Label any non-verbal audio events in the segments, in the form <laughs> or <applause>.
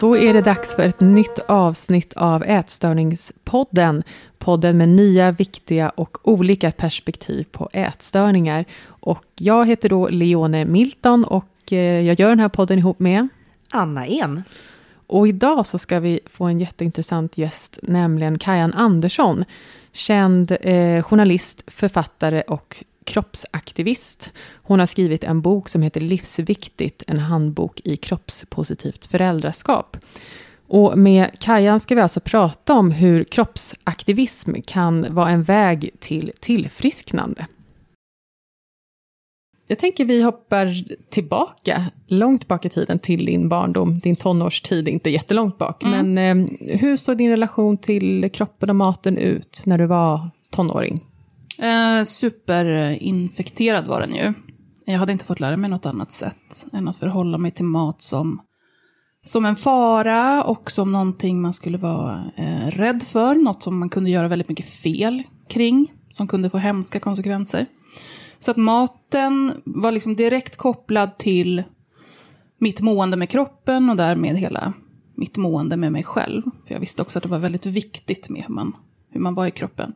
Då är det dags för ett nytt avsnitt av Ätstörningspodden. Podden med nya, viktiga och olika perspektiv på ätstörningar. Och jag heter då Leone Milton och eh, jag gör den här podden ihop med Anna En. Och idag så ska vi få en jätteintressant gäst, nämligen Kajan Andersson. Känd eh, journalist, författare och kroppsaktivist. Hon har skrivit en bok som heter Livsviktigt, en handbok i kroppspositivt föräldraskap. Och med Kajan ska vi alltså prata om hur kroppsaktivism kan vara en väg till tillfrisknande. Jag tänker vi hoppar tillbaka, långt bak i tiden till din barndom, din tonårstid, inte jättelångt bak. Mm. Men eh, hur såg din relation till kroppen och maten ut när du var tonåring? Eh, superinfekterad var den ju. Jag hade inte fått lära mig något annat sätt än att förhålla mig till mat som, som en fara och som någonting man skulle vara eh, rädd för. Något som man kunde göra väldigt mycket fel kring, som kunde få hemska konsekvenser. Så att maten var liksom direkt kopplad till mitt mående med kroppen och därmed hela mitt mående med mig själv. För jag visste också att det var väldigt viktigt med hur man, hur man var i kroppen.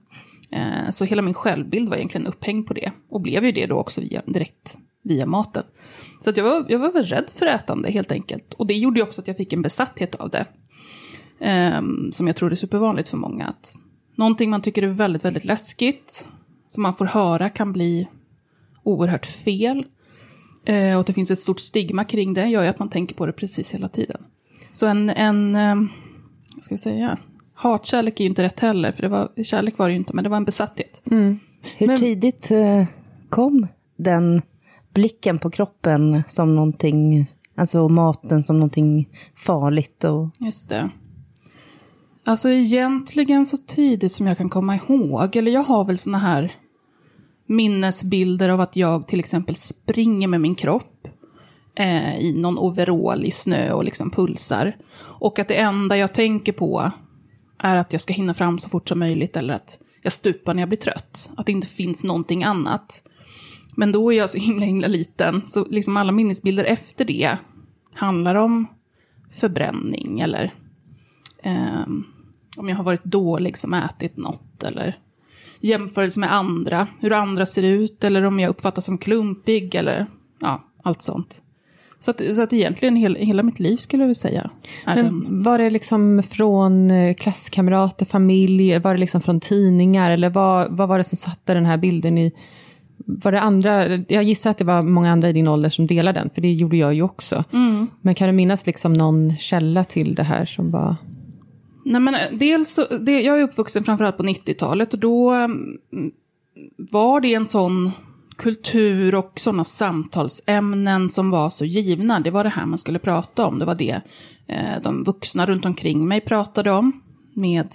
Eh, så hela min självbild var egentligen upphängd på det. Och blev ju det då också via, direkt via maten. Så att jag, var, jag var väl rädd för ätande helt enkelt. Och det gjorde ju också att jag fick en besatthet av det. Um, som jag tror är supervanligt för många. Att någonting man tycker är väldigt, väldigt läskigt. Som man får höra kan bli oerhört fel. Uh, och att det finns ett stort stigma kring det gör ju att man tänker på det precis hela tiden. Så en, en um, vad ska jag säga, hatkärlek är ju inte rätt heller, för det var, kärlek var det ju inte, men det var en besatthet. Mm. Hur men, tidigt eh, kom den blicken på kroppen som någonting, alltså maten som någonting farligt? Och... Just det. Alltså egentligen så tidigt som jag kan komma ihåg, eller jag har väl såna här minnesbilder av att jag till exempel springer med min kropp eh, i någon overall i snö och liksom pulsar. Och att det enda jag tänker på är att jag ska hinna fram så fort som möjligt eller att jag stupar när jag blir trött. Att det inte finns någonting annat. Men då är jag så himla, himla liten, så liksom alla minnesbilder efter det handlar om förbränning eller eh, om jag har varit dålig som ätit något eller jämförelse med andra, hur andra ser ut eller om jag uppfattas som klumpig eller ja, allt sånt. Så att, så att egentligen hela, hela mitt liv skulle jag vilja säga. Men. Var det liksom från eh, klasskamrater, familj, var det liksom från tidningar eller vad, vad var det som satte den här bilden i var det andra, jag gissar att det var många andra i din ålder som delade den, för det gjorde jag ju också. Mm. Men kan du minnas liksom någon källa till det här som var... Nej, men eh, dels så, det, jag är uppvuxen framförallt på 90-talet och då mm, var det en sån kultur och sådana samtalsämnen som var så givna. Det var det här man skulle prata om. Det var det eh, de vuxna runt omkring mig pratade om. Med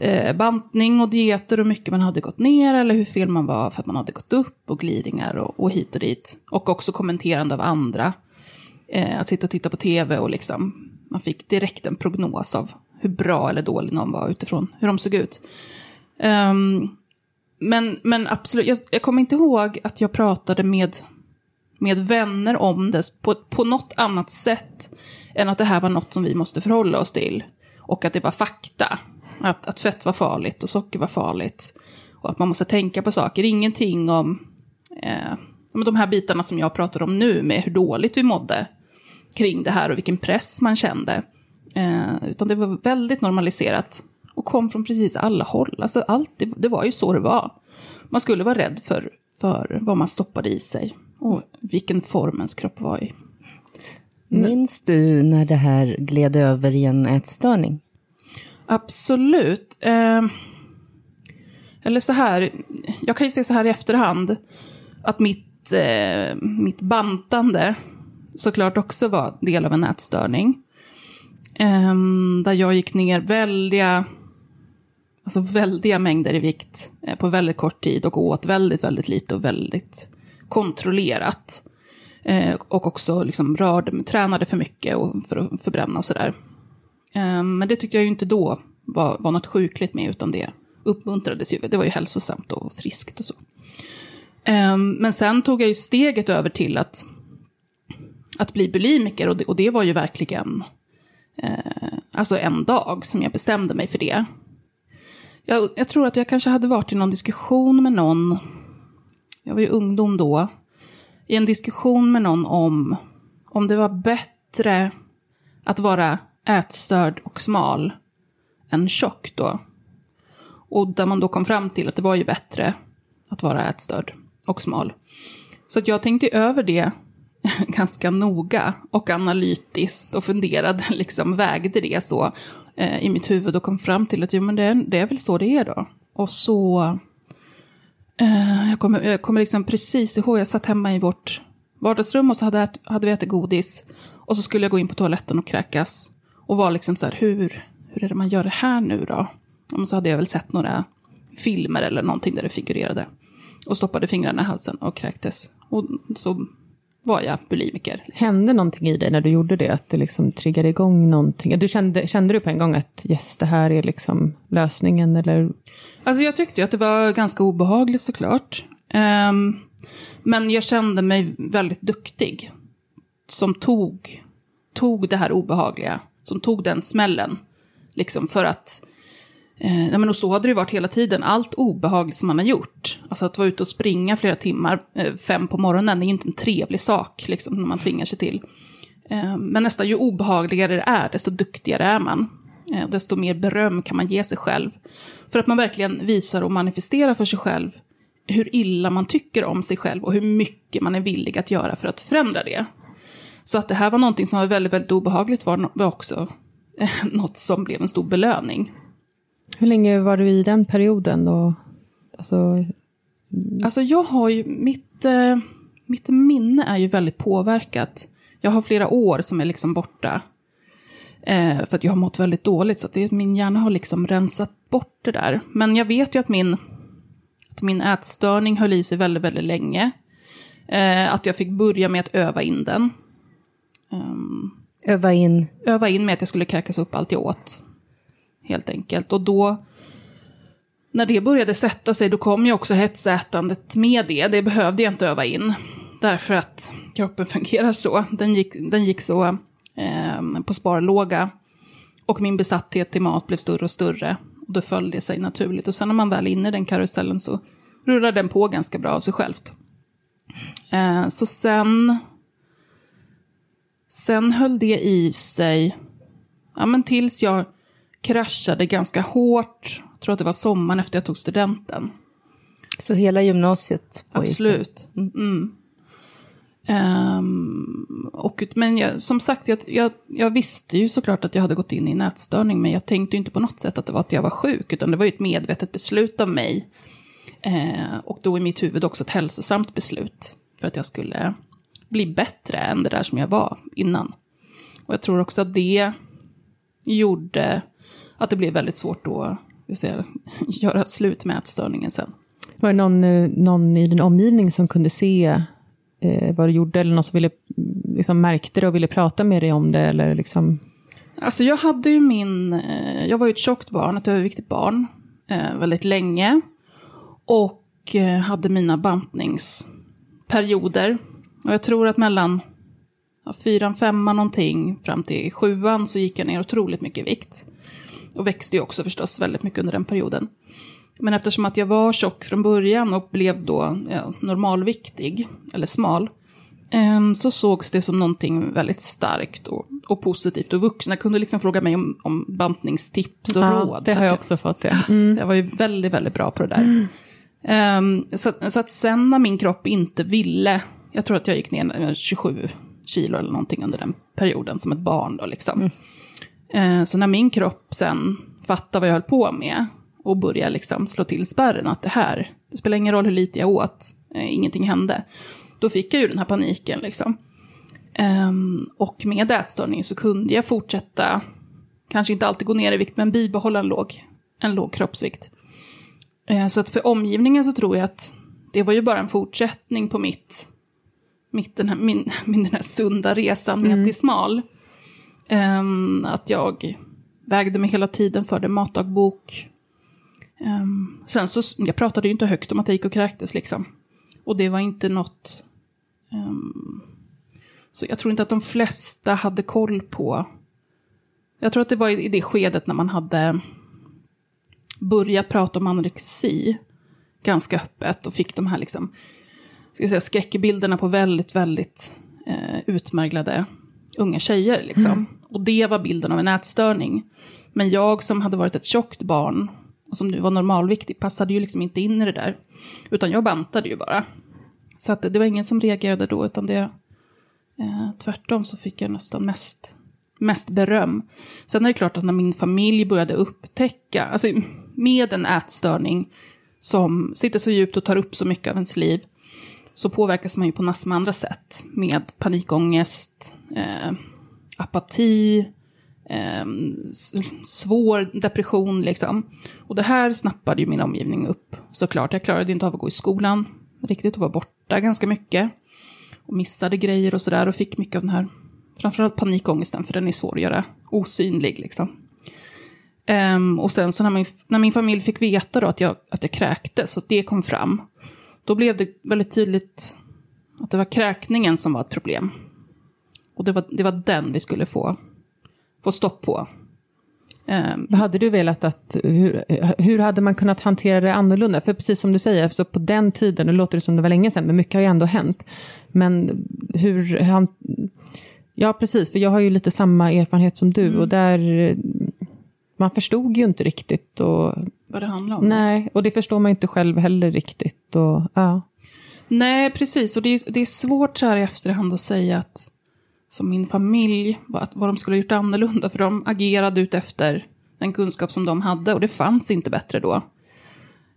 eh, bantning och dieter och mycket man hade gått ner eller hur fel man var för att man hade gått upp och gliringar, och, och hit och dit. Och också kommenterande av andra. Eh, att sitta och titta på tv och liksom man fick direkt en prognos av hur bra eller dålig någon var utifrån hur de såg ut. Um, men, men absolut, jag, jag kommer inte ihåg att jag pratade med, med vänner om det på, på något annat sätt än att det här var något som vi måste förhålla oss till. Och att det var fakta. Att, att fett var farligt och socker var farligt. Och att man måste tänka på saker. Ingenting om eh, de här bitarna som jag pratar om nu med hur dåligt vi mådde kring det här och vilken press man kände. Eh, utan det var väldigt normaliserat kom från precis alla håll. Alltså allt, det, det, var ju så det var. Man skulle vara rädd för, för vad man stoppade i sig och vilken form ens kropp var i. Minns du när det här gled över i en ätstörning? Absolut. Eh, eller så här, jag kan ju säga så här i efterhand, att mitt, eh, mitt bantande såklart också var del av en ätstörning. Eh, där jag gick ner väldiga alltså väldiga mängder i vikt eh, på väldigt kort tid och åt väldigt, väldigt lite och väldigt kontrollerat. Eh, och också liksom rörde, tränade för mycket och för att förbränna och sådär. Eh, men det tyckte jag ju inte då var, var något sjukligt med, utan det uppmuntrades ju. Det var ju hälsosamt och friskt och så. Men sen tog jag ju steget över till att, att bli bulimiker och det, och det var ju verkligen eh, alltså en dag som jag bestämde mig för det. Jag, jag tror att jag kanske hade varit i någon diskussion med någon, jag var ju ungdom då, i en diskussion med någon om om det var bättre att vara ätstörd och smal än tjock då. Och där man då kom fram till att det var ju bättre att vara ätstörd och smal. Så att jag tänkte över det <laughs> ganska noga och analytiskt och funderade, <laughs> liksom vägde det så eh, i mitt huvud och kom fram till att jo, men det, det är väl så det är då. Och så, eh, jag kommer, jag kommer liksom precis ihåg, jag satt hemma i vårt vardagsrum och så hade, hade vi ätit godis. Och så skulle jag gå in på toaletten och kräkas. Och var liksom så här, hur, hur är det man gör det här nu då? Och så hade jag väl sett några filmer eller någonting där det figurerade. Och stoppade fingrarna i halsen och kräktes. Och så var jag bulimiker. Liksom. Hände någonting i dig när du gjorde det? Att det liksom triggade igång någonting? Du kände, kände du på en gång att yes, det här är liksom lösningen? Eller? Alltså jag tyckte att det var ganska obehagligt såklart. Um, men jag kände mig väldigt duktig. Som tog, tog det här obehagliga. Som tog den smällen. Liksom för att Eh, men och så hade det varit hela tiden. Allt obehagligt som man har gjort. Alltså att vara ute och springa flera timmar, eh, fem på morgonen, är inte en trevlig sak liksom, när man tvingar sig till. Eh, men nästan ju obehagligare det är, desto duktigare är man. Eh, desto mer beröm kan man ge sig själv. För att man verkligen visar och manifesterar för sig själv hur illa man tycker om sig själv och hur mycket man är villig att göra för att förändra det. Så att det här var någonting som var väldigt, väldigt obehagligt var, var också eh, <laughs> något som blev en stor belöning. Hur länge var du i den perioden? Då? Alltså, alltså jag har ju, mitt, eh, mitt minne är ju väldigt påverkat. Jag har flera år som är liksom borta. Eh, för att jag har mått väldigt dåligt, så att det, min hjärna har liksom rensat bort det där. Men jag vet ju att min, att min ätstörning höll i sig väldigt, väldigt länge. Eh, att jag fick börja med att öva in den. Um, öva in? Öva in med att jag skulle kräkas upp allt jag åt helt enkelt. Och då, när det började sätta sig, då kom ju också hetsätandet med det. Det behövde jag inte öva in. Därför att kroppen <laughs> fungerar så. Den gick, den gick så eh, på sparlåga. Och min besatthet till mat blev större och större. Och då föll det sig naturligt. Och sen när man väl är inne i den karusellen så rullar den på ganska bra av sig självt. Eh, så sen... Sen höll det i sig, ja men tills jag kraschade ganska hårt. Jag tror att det var sommaren efter jag tog studenten. Så hela gymnasiet pågick? Absolut. Mm. Um, och, men jag, som sagt, jag, jag, jag, visste ju såklart att jag hade gått in i nätstörning, men jag tänkte inte på något sätt att det var att jag var sjuk, utan det var ju ett medvetet beslut av mig. Uh, och då i mitt huvud också ett hälsosamt beslut, för att jag skulle bli bättre än det där som jag var innan. Och jag tror också att det gjorde att det blev väldigt svårt att säga, <laughs> göra slut med ätstörningen sen. Var det någon, eh, någon i din omgivning som kunde se eh, vad du gjorde, eller någon som ville, liksom, märkte det och ville prata med dig om det? Eller liksom... Alltså jag hade ju min, eh, jag var ju ett tjockt barn, ett överviktigt barn, eh, väldigt länge. Och eh, hade mina bantningsperioder. Och jag tror att mellan ja, fyran, femman någonting fram till sjuan så gick jag ner otroligt mycket vikt. Och växte ju också förstås väldigt mycket under den perioden. Men eftersom att jag var tjock från början och blev då ja, normalviktig, eller smal, eh, så sågs det som någonting väldigt starkt och, och, positivt. Och vuxna kunde liksom fråga mig om, om bantningstips och ja, råd. Det har jag också fått, ja. Mm. Jag var ju väldigt, väldigt bra på det där. Mm. Um, så, så, att sen när min kropp inte ville, jag tror att jag gick ner 27 kilo eller någonting under den perioden som ett barn då liksom. Mm. Eh, så när min kropp sen fattade vad jag höll på med och började liksom slå till spärren att det här, det spelar ingen roll hur lite jag åt, eh, ingenting hände. Då fick jag ju den här paniken liksom. Um, och med ätstörning så kunde jag fortsätta, kanske inte alltid gå ner i vikt, men bibehålla en låg, en låg kroppsvikt. Uh, så att för omgivningen så tror jag att det var ju bara en fortsättning på mitt, mitt den här, min, <laughs> min den här sunda resan med mm. att bli smal. Um, att jag vägde mig hela tiden, förde matdagbok. Um, sen så, jag pratade ju inte högt om att jag gick och kräktes liksom. Och det var inte något... Um, så jag tror inte att de flesta hade koll på Jag tror att det var i det skedet när man hade börjat prata om anorexi ganska öppet och fick de här liksom, ska jag säga, skräckbilderna på väldigt, väldigt eh, utmärglade unga tjejer. Liksom. Mm. Och det var bilden av en ätstörning. Men jag som hade varit ett tjockt barn och som nu var normalviktig passade ju liksom inte in i det där. Utan jag bantade ju bara. Så att det var ingen som reagerade då, utan det... Eh, tvärtom så fick jag nästan mest, mest beröm. Sen är det klart att när min familj började upptäcka, alltså med en ätstörning som sitter så djupt och tar upp så mycket av ens liv, så påverkas man ju på massor med andra sätt. Med panikångest, eh, apati, eh, svår depression liksom. Och det här snappade ju min omgivning upp såklart. Jag klarade inte av att gå i skolan riktigt och var borta ganska mycket. Och missade grejer och sådär och fick mycket av den här, framförallt panikångesten, för den är svår att göra osynlig liksom. Um, och sen så när min, när min familj fick veta då att jag, att jag kräktes och det kom fram, då blev det väldigt tydligt att det var kräkningen som var ett problem. Och det var, det var den vi skulle få, få stopp på. Um, hade du velat att, hur, hur hade man kunnat hantera det annorlunda? För precis som du säger, så på den tiden, nu låter det som det var länge sedan, men mycket har ju ändå hänt. Men hur, han, ja precis, för jag har ju lite samma erfarenhet som du, mm. och där, man förstod ju inte riktigt. Och, Vad det handlar om? Nej, och det förstår man inte själv heller riktigt. Och, ja. Nej, precis, och det är, det är svårt så här i efterhand att säga att som min familj, vad, vad de skulle ha gjort annorlunda. För de agerade utefter den kunskap som de hade och det fanns inte bättre då.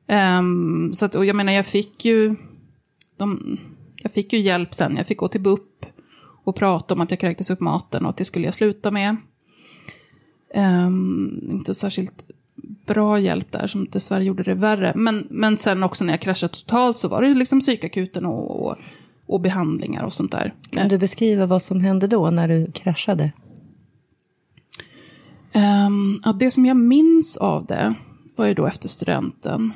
Um, så att, och jag menar, jag fick ju... De, jag fick ju hjälp sen. Jag fick gå till BUP och prata om att jag kräktes upp maten och att det skulle jag sluta med. Um, inte särskilt bra hjälp där som dessvärre gjorde det värre. Men, men sen också när jag kraschade totalt så var det liksom psykakuten och, och och behandlingar och sånt där. Kan du beskriva vad som hände då när du kraschade? Um, ja, det som jag minns av det var ju då efter studenten.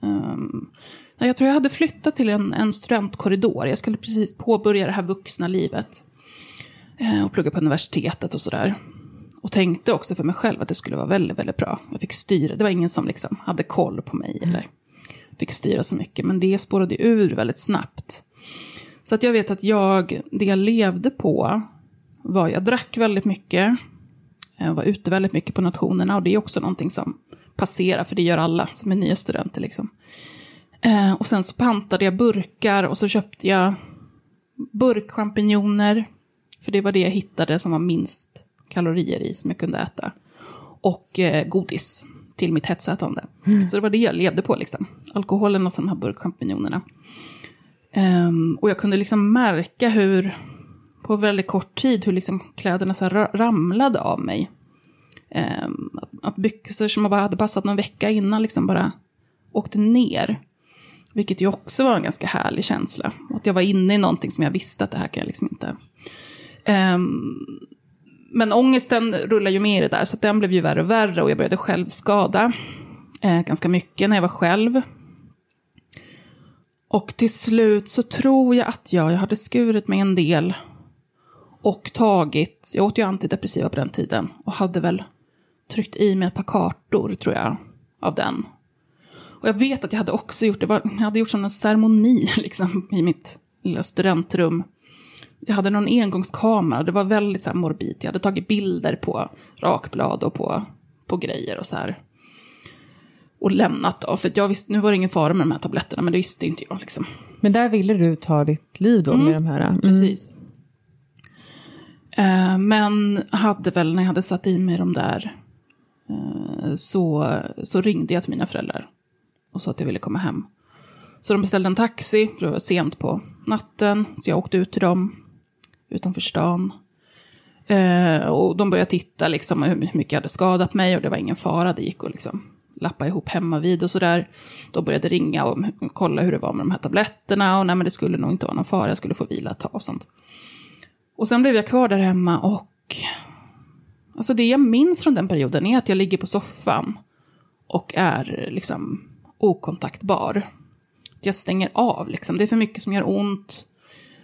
Um, jag tror jag hade flyttat till en, en studentkorridor. Jag skulle precis påbörja det här vuxna livet. Uh, och plugga på universitetet och sådär. Och tänkte också för mig själv att det skulle vara väldigt, väldigt bra. Jag fick styra. Det var ingen som liksom hade koll på mig. Mm. Eller fick styra så mycket. Men det spårade ur väldigt snabbt. Så att jag vet att jag, det jag levde på var, jag drack väldigt mycket, jag var ute väldigt mycket på nationerna och det är också någonting som passerar, för det gör alla som är nya studenter. Liksom. Eh, och sen så pantade jag burkar och så köpte jag burkchampinjoner, för det var det jag hittade som var minst kalorier i som jag kunde äta. Och eh, godis till mitt hetsätande. Mm. Så det var det jag levde på, liksom. alkoholen och så de här burkchampinjonerna. Um, och jag kunde liksom märka hur, på väldigt kort tid, hur liksom kläderna så ramlade av mig. Um, att, att byxor som bara hade passat någon vecka innan liksom bara åkte ner. Vilket ju också var en ganska härlig känsla. Att jag var inne i någonting som jag visste att det här kan jag liksom inte. Um, men ångesten rullar ju med i det där, så den blev ju värre och värre. Och jag började själv skada eh, ganska mycket när jag var själv. Och till slut så tror jag att jag, jag hade skurit mig en del och tagit, jag åt ju antidepressiva på den tiden och hade väl tryckt i mig ett par kartor tror jag av den. Och jag vet att jag hade också gjort, det var, jag hade gjort en ceremoni <laughs> liksom i mitt lilla studentrum. Jag hade någon engångskamera, det var väldigt så här morbid. Jag hade tagit bilder på rakblad och på, på grejer och så här och lämnat då. För jag visste, nu var det ingen fara med de här tabletterna, men det visste inte jag. Liksom. Men där ville du ta ditt liv då mm, med de här? Mm. Precis. Uh, men hade väl, när jag hade satt i mig de där, uh, så, så ringde jag till mina föräldrar och sa att jag ville komma hem. Så de beställde en taxi, för det var sent på natten, så jag åkte ut till dem utanför stan. Uh, och de började titta liksom, hur mycket jag hade skadat mig och det var ingen fara, det gick att liksom lappa ihop hemma vid och sådär. Då började ringa och kolla hur det var med de här tabletterna och nej men det skulle nog inte vara någon fara, jag skulle få vila ett tag och sånt. Och sen blev jag kvar där hemma och alltså det jag minns från den perioden är att jag ligger på soffan och är liksom okontaktbar. Jag stänger av liksom, det är för mycket som gör ont.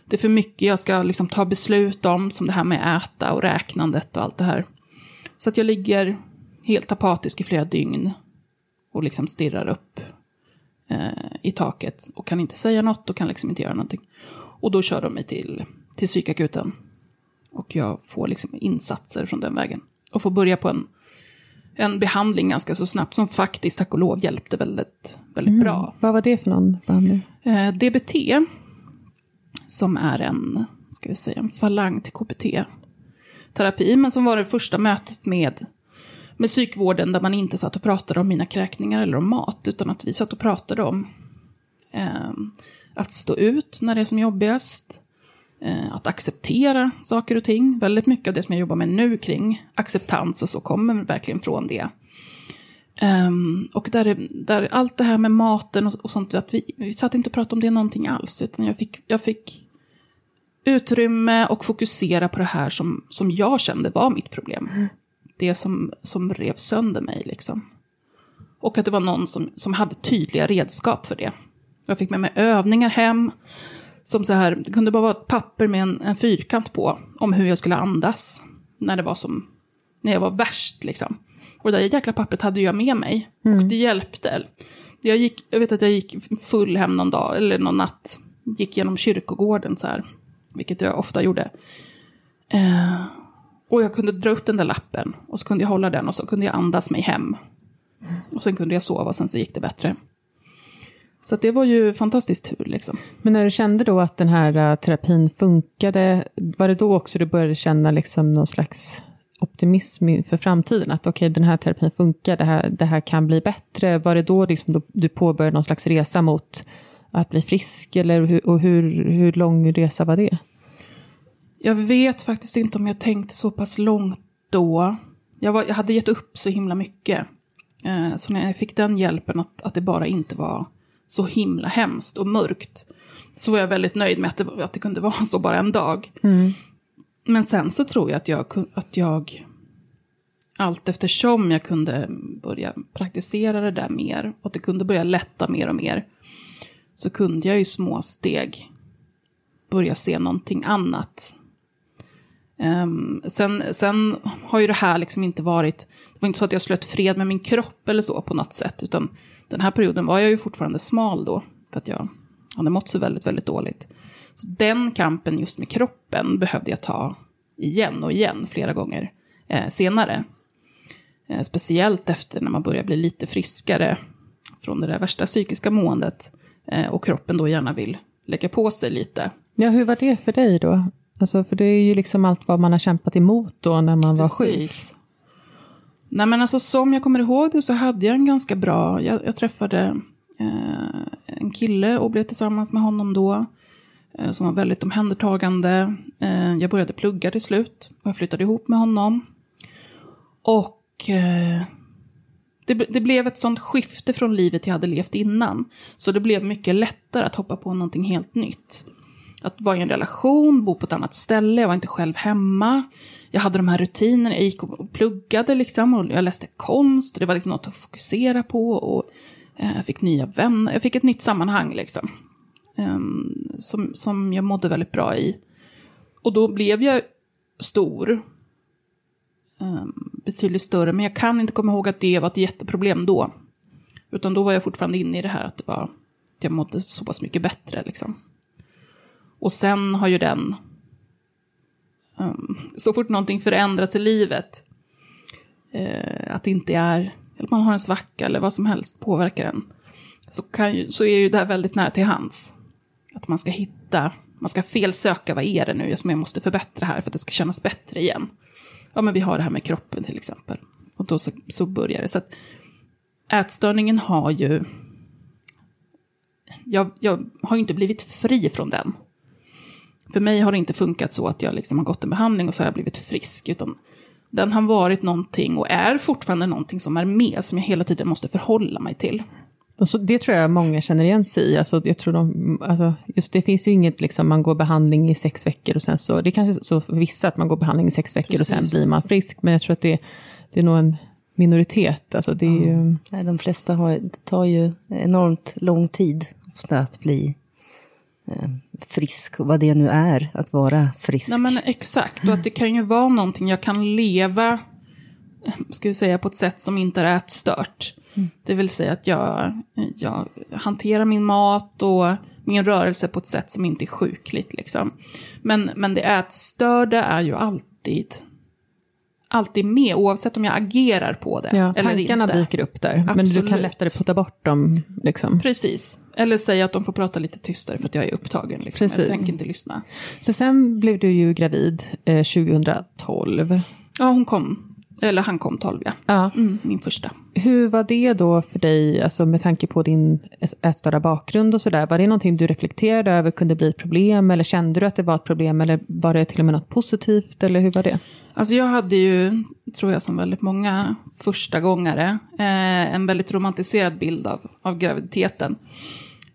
Det är för mycket jag ska liksom ta beslut om, som det här med äta och räknandet och allt det här. Så att jag ligger helt apatisk i flera dygn och liksom stirrar upp eh, i taket och kan inte säga något och kan liksom inte göra någonting. Och då kör de mig till, till psykakuten. Och jag får liksom insatser från den vägen. Och får börja på en, en behandling ganska så snabbt som faktiskt, tack och lov, hjälpte väldigt, väldigt Mm. bra. Vad var det för någon behandling? Eh, DBT, som är en, ska vi säga, en falang till KBT-terapi, men som var det första mötet med, med psykvården där man inte satt och pratade om mina kräkningar eller om mat, utan att vi satt och pratade om eh, att stå ut när det är som jobbigast, eh, att acceptera saker och ting. Väldigt mycket av det som jag jobbar med nu kring acceptans och så kommer verkligen från det. Um, och där, där allt det här med maten och, och sånt, att vi, vi satt inte och pratade om det någonting alls, utan jag fick, jag fick utrymme och fokusera på det här som, som jag kände var mitt problem. Mm. Det som, som rev sönder mig liksom. Och att det var någon som, som hade tydliga redskap för det. Jag fick med mig övningar hem. Som så här, det kunde bara vara ett papper med en, en fyrkant på. Om hur jag skulle andas. När det var som, när jag var värst liksom. Och det där jäkla pappret hade jag med mig. Och det hjälpte. Jag, gick, jag vet att jag gick full hem någon dag, eller någon natt. Gick genom kyrkogården så här. Vilket jag ofta gjorde. Eh, och jag kunde dra upp den där lappen. Och så kunde jag hålla den och så kunde jag andas mig hem. Och sen kunde jag sova och sen så gick det bättre. Så att det var ju fantastiskt tur liksom. Men när du kände då att den här äh, terapin funkade, var det då också du började känna liksom någon slags optimism inför framtiden? Att okej, den här terapin funkar, det här, det här kan bli bättre. Var det då liksom du påbörjade någon slags resa mot att bli frisk? Eller hur, och hur, hur lång resa var det? Jag vet faktiskt inte om jag tänkte så pass långt då. Jag, var, jag hade gett upp så himla mycket. Eh, så när jag fick den hjälpen att, att det bara inte var så himla hemskt och mörkt. Så var jag väldigt nöjd med att det, att det kunde <laughs> vara så bara en dag. Men sen så tror jag att jag, att jag allt eftersom jag kunde börja praktisera det där mer och att det kunde börja lätta mer och mer så kunde jag i små steg börja se någonting annat. Um, sen, sen har ju det här liksom inte varit, det var inte så att jag slöt fred med min kropp eller så på något sätt, utan den här perioden var jag ju fortfarande smal då, för att jag hade mått så väldigt, väldigt dåligt. Så den kampen just med kroppen behövde jag ta igen och igen flera gånger eh, senare. Eh, speciellt efter när man börjar bli lite friskare från det där värsta psykiska måendet eh, och kroppen då gärna vill lägga på sig lite. Ja, hur var det för dig då? Alltså, för det är ju liksom allt vad man har kämpat emot då när man var sjuk. Precis. Nej men alltså som jag kommer ihåg det så hade jag en ganska bra, jag, jag träffade eh, en kille och blev tillsammans med honom då. Eh, som var väldigt omhändertagande. Eh, jag började plugga till slut och jag flyttade ihop med honom. Och eh, det, det blev ett sånt skifte från livet jag hade levt innan. Så det blev mycket lättare att hoppa på någonting helt nytt. Att vara i en relation, bo på ett annat ställe, jag var inte själv hemma. Jag hade de här rutinerna, jag gick och pluggade liksom, och jag läste konst, och det var liksom något att fokusera på. Och eh, jag fick nya vänner, jag fick ett nytt sammanhang liksom. Ehm, som, som jag mådde väldigt bra i. Och då blev jag stor. Ehm, betydligt större, men jag kan inte komma ihåg att det var ett jätteproblem då. Utan då var jag fortfarande inne i det här att det var, att jag mådde så pass mycket bättre liksom. Och sen har ju den, um, så fort någonting förändras i livet, eh, att det inte är, eller man har en svacka eller vad som helst påverkar en, så, kan ju, så är det ju där väldigt nära till hands. Att man ska hitta, man ska felsöka, vad är det nu som jag måste förbättra här för att det ska kännas bättre igen. Ja, men vi har det här med kroppen till exempel. Och då så, så börjar det. Så att ätstörningen har ju, jag, jag har ju inte blivit fri från den. För mig har det inte funkat så att jag liksom har gått en behandling och så har jag blivit frisk. Utan den har varit någonting och är fortfarande någonting som är med, som jag hela tiden måste förhålla mig till. Alltså, det tror jag många känner igen sig i. Alltså, jag tror de, alltså, just det finns ju inget, liksom, man går behandling i sex veckor och sen så, det är kanske så för vissa att man går behandling i sex veckor och sen Precis. blir man frisk, men jag tror att det, det är nog en minoritet. Alltså, det är ju, Nej, de flesta har, det tar ju enormt lång tid ofta att bli frisk, och vad det nu är, att vara frisk. Nej men exakt, och att det kan ju vara någonting jag kan leva ska vi säga, på ett sätt som inte är ätstört. Mm. Det vill säga att jag, jag hanterar min mat och min rörelse på ett sätt som inte är sjukligt. Liksom. Men, men det ätstörda är ju alltid alltid med, oavsett om jag agerar på det ja, eller inte. Tankarna dyker upp där, Absolut. men du kan lättare putta bort dem. Liksom. Precis, eller säga att de får prata lite tystare för att jag är upptagen. Liksom. Jag tänker inte lyssna. För sen blev du ju gravid eh, 2012. Ja, hon kom eller han kom 12, ja. ja. Mm, min första. Hur var det då för dig, alltså med tanke på din ätstörda bakgrund och sådär? Var det någonting du reflekterade över kunde bli ett problem? Eller kände du att det var ett problem? Eller var det till och med något positivt? Eller hur var det? Alltså jag hade ju, tror jag som väldigt många första gångare, eh, en väldigt romantiserad bild av, av graviditeten.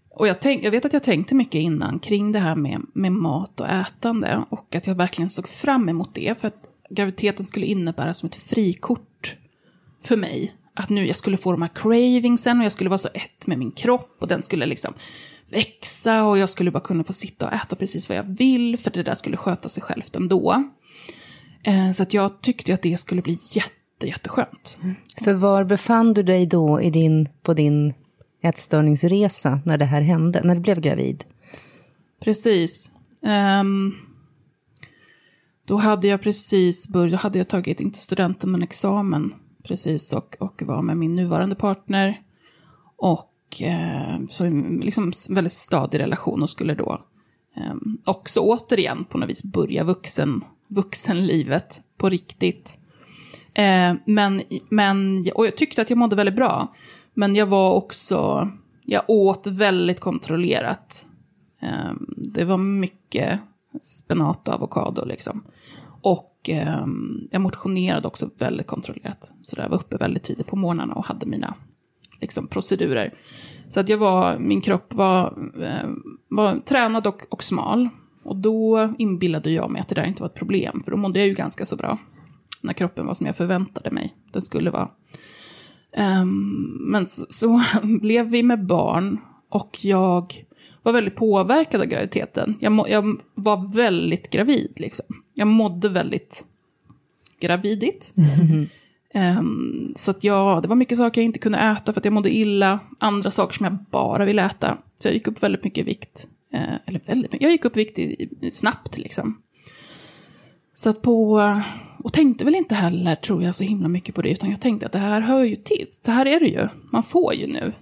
Och jag, tänk, jag vet att jag tänkte mycket innan kring det här med, med mat och ätande. Och att jag verkligen såg fram emot det. För att graviditeten skulle innebära som ett frikort för mig. Att nu jag skulle få de här cravingsen och jag skulle vara så ett med min kropp och den skulle liksom växa och jag skulle bara kunna få sitta och äta precis vad jag vill för det där skulle sköta sig självt ändå. Eh, så att jag tyckte att det skulle bli jätte, jätteskönt. Mm. För var befann du dig då i din, på din ätstörningsresa när det här hände, när du blev gravid? Precis. Um, då hade jag precis börjat, hade jag tagit, inte studenten men examen precis och, och var med min nuvarande partner. Och eh, så liksom väldigt stadig relation och skulle då eh, också återigen på något vis börja vuxen, vuxenlivet på riktigt. Eh, men, men, och jag tyckte att jag mådde väldigt bra. Men jag var också, jag åt väldigt kontrollerat. Eh, det var mycket spenat och avokado liksom. Och eh, jag motionerade också väldigt kontrollerat. Så jag var uppe väldigt tidigt på morgnarna och hade mina liksom, procedurer. Så att jag var, min kropp var, eh, var tränad och, och smal. Och då inbillade jag mig att det där inte var ett problem, för då mådde jag ju ganska så bra. När kroppen var som jag förväntade mig den skulle vara. Um, men så, så <laughs> blev vi med barn och jag var väldigt påverkad av graviditeten. Jag, må, jag var väldigt gravid, liksom. Jag mådde väldigt gravidigt. Mm. <laughs> Um, så att jag, det var mycket saker jag inte kunde äta för att jag mådde illa. Andra saker som jag bara ville äta. Så jag gick upp väldigt mycket i vikt. Uh, eller väldigt mycket, jag gick upp vikt i, i, snabbt liksom. Så att på, och tänkte väl inte heller, tror jag, så himla mycket på det. Utan jag tänkte att det här hör ju till. Så här är det ju. Man får ju nu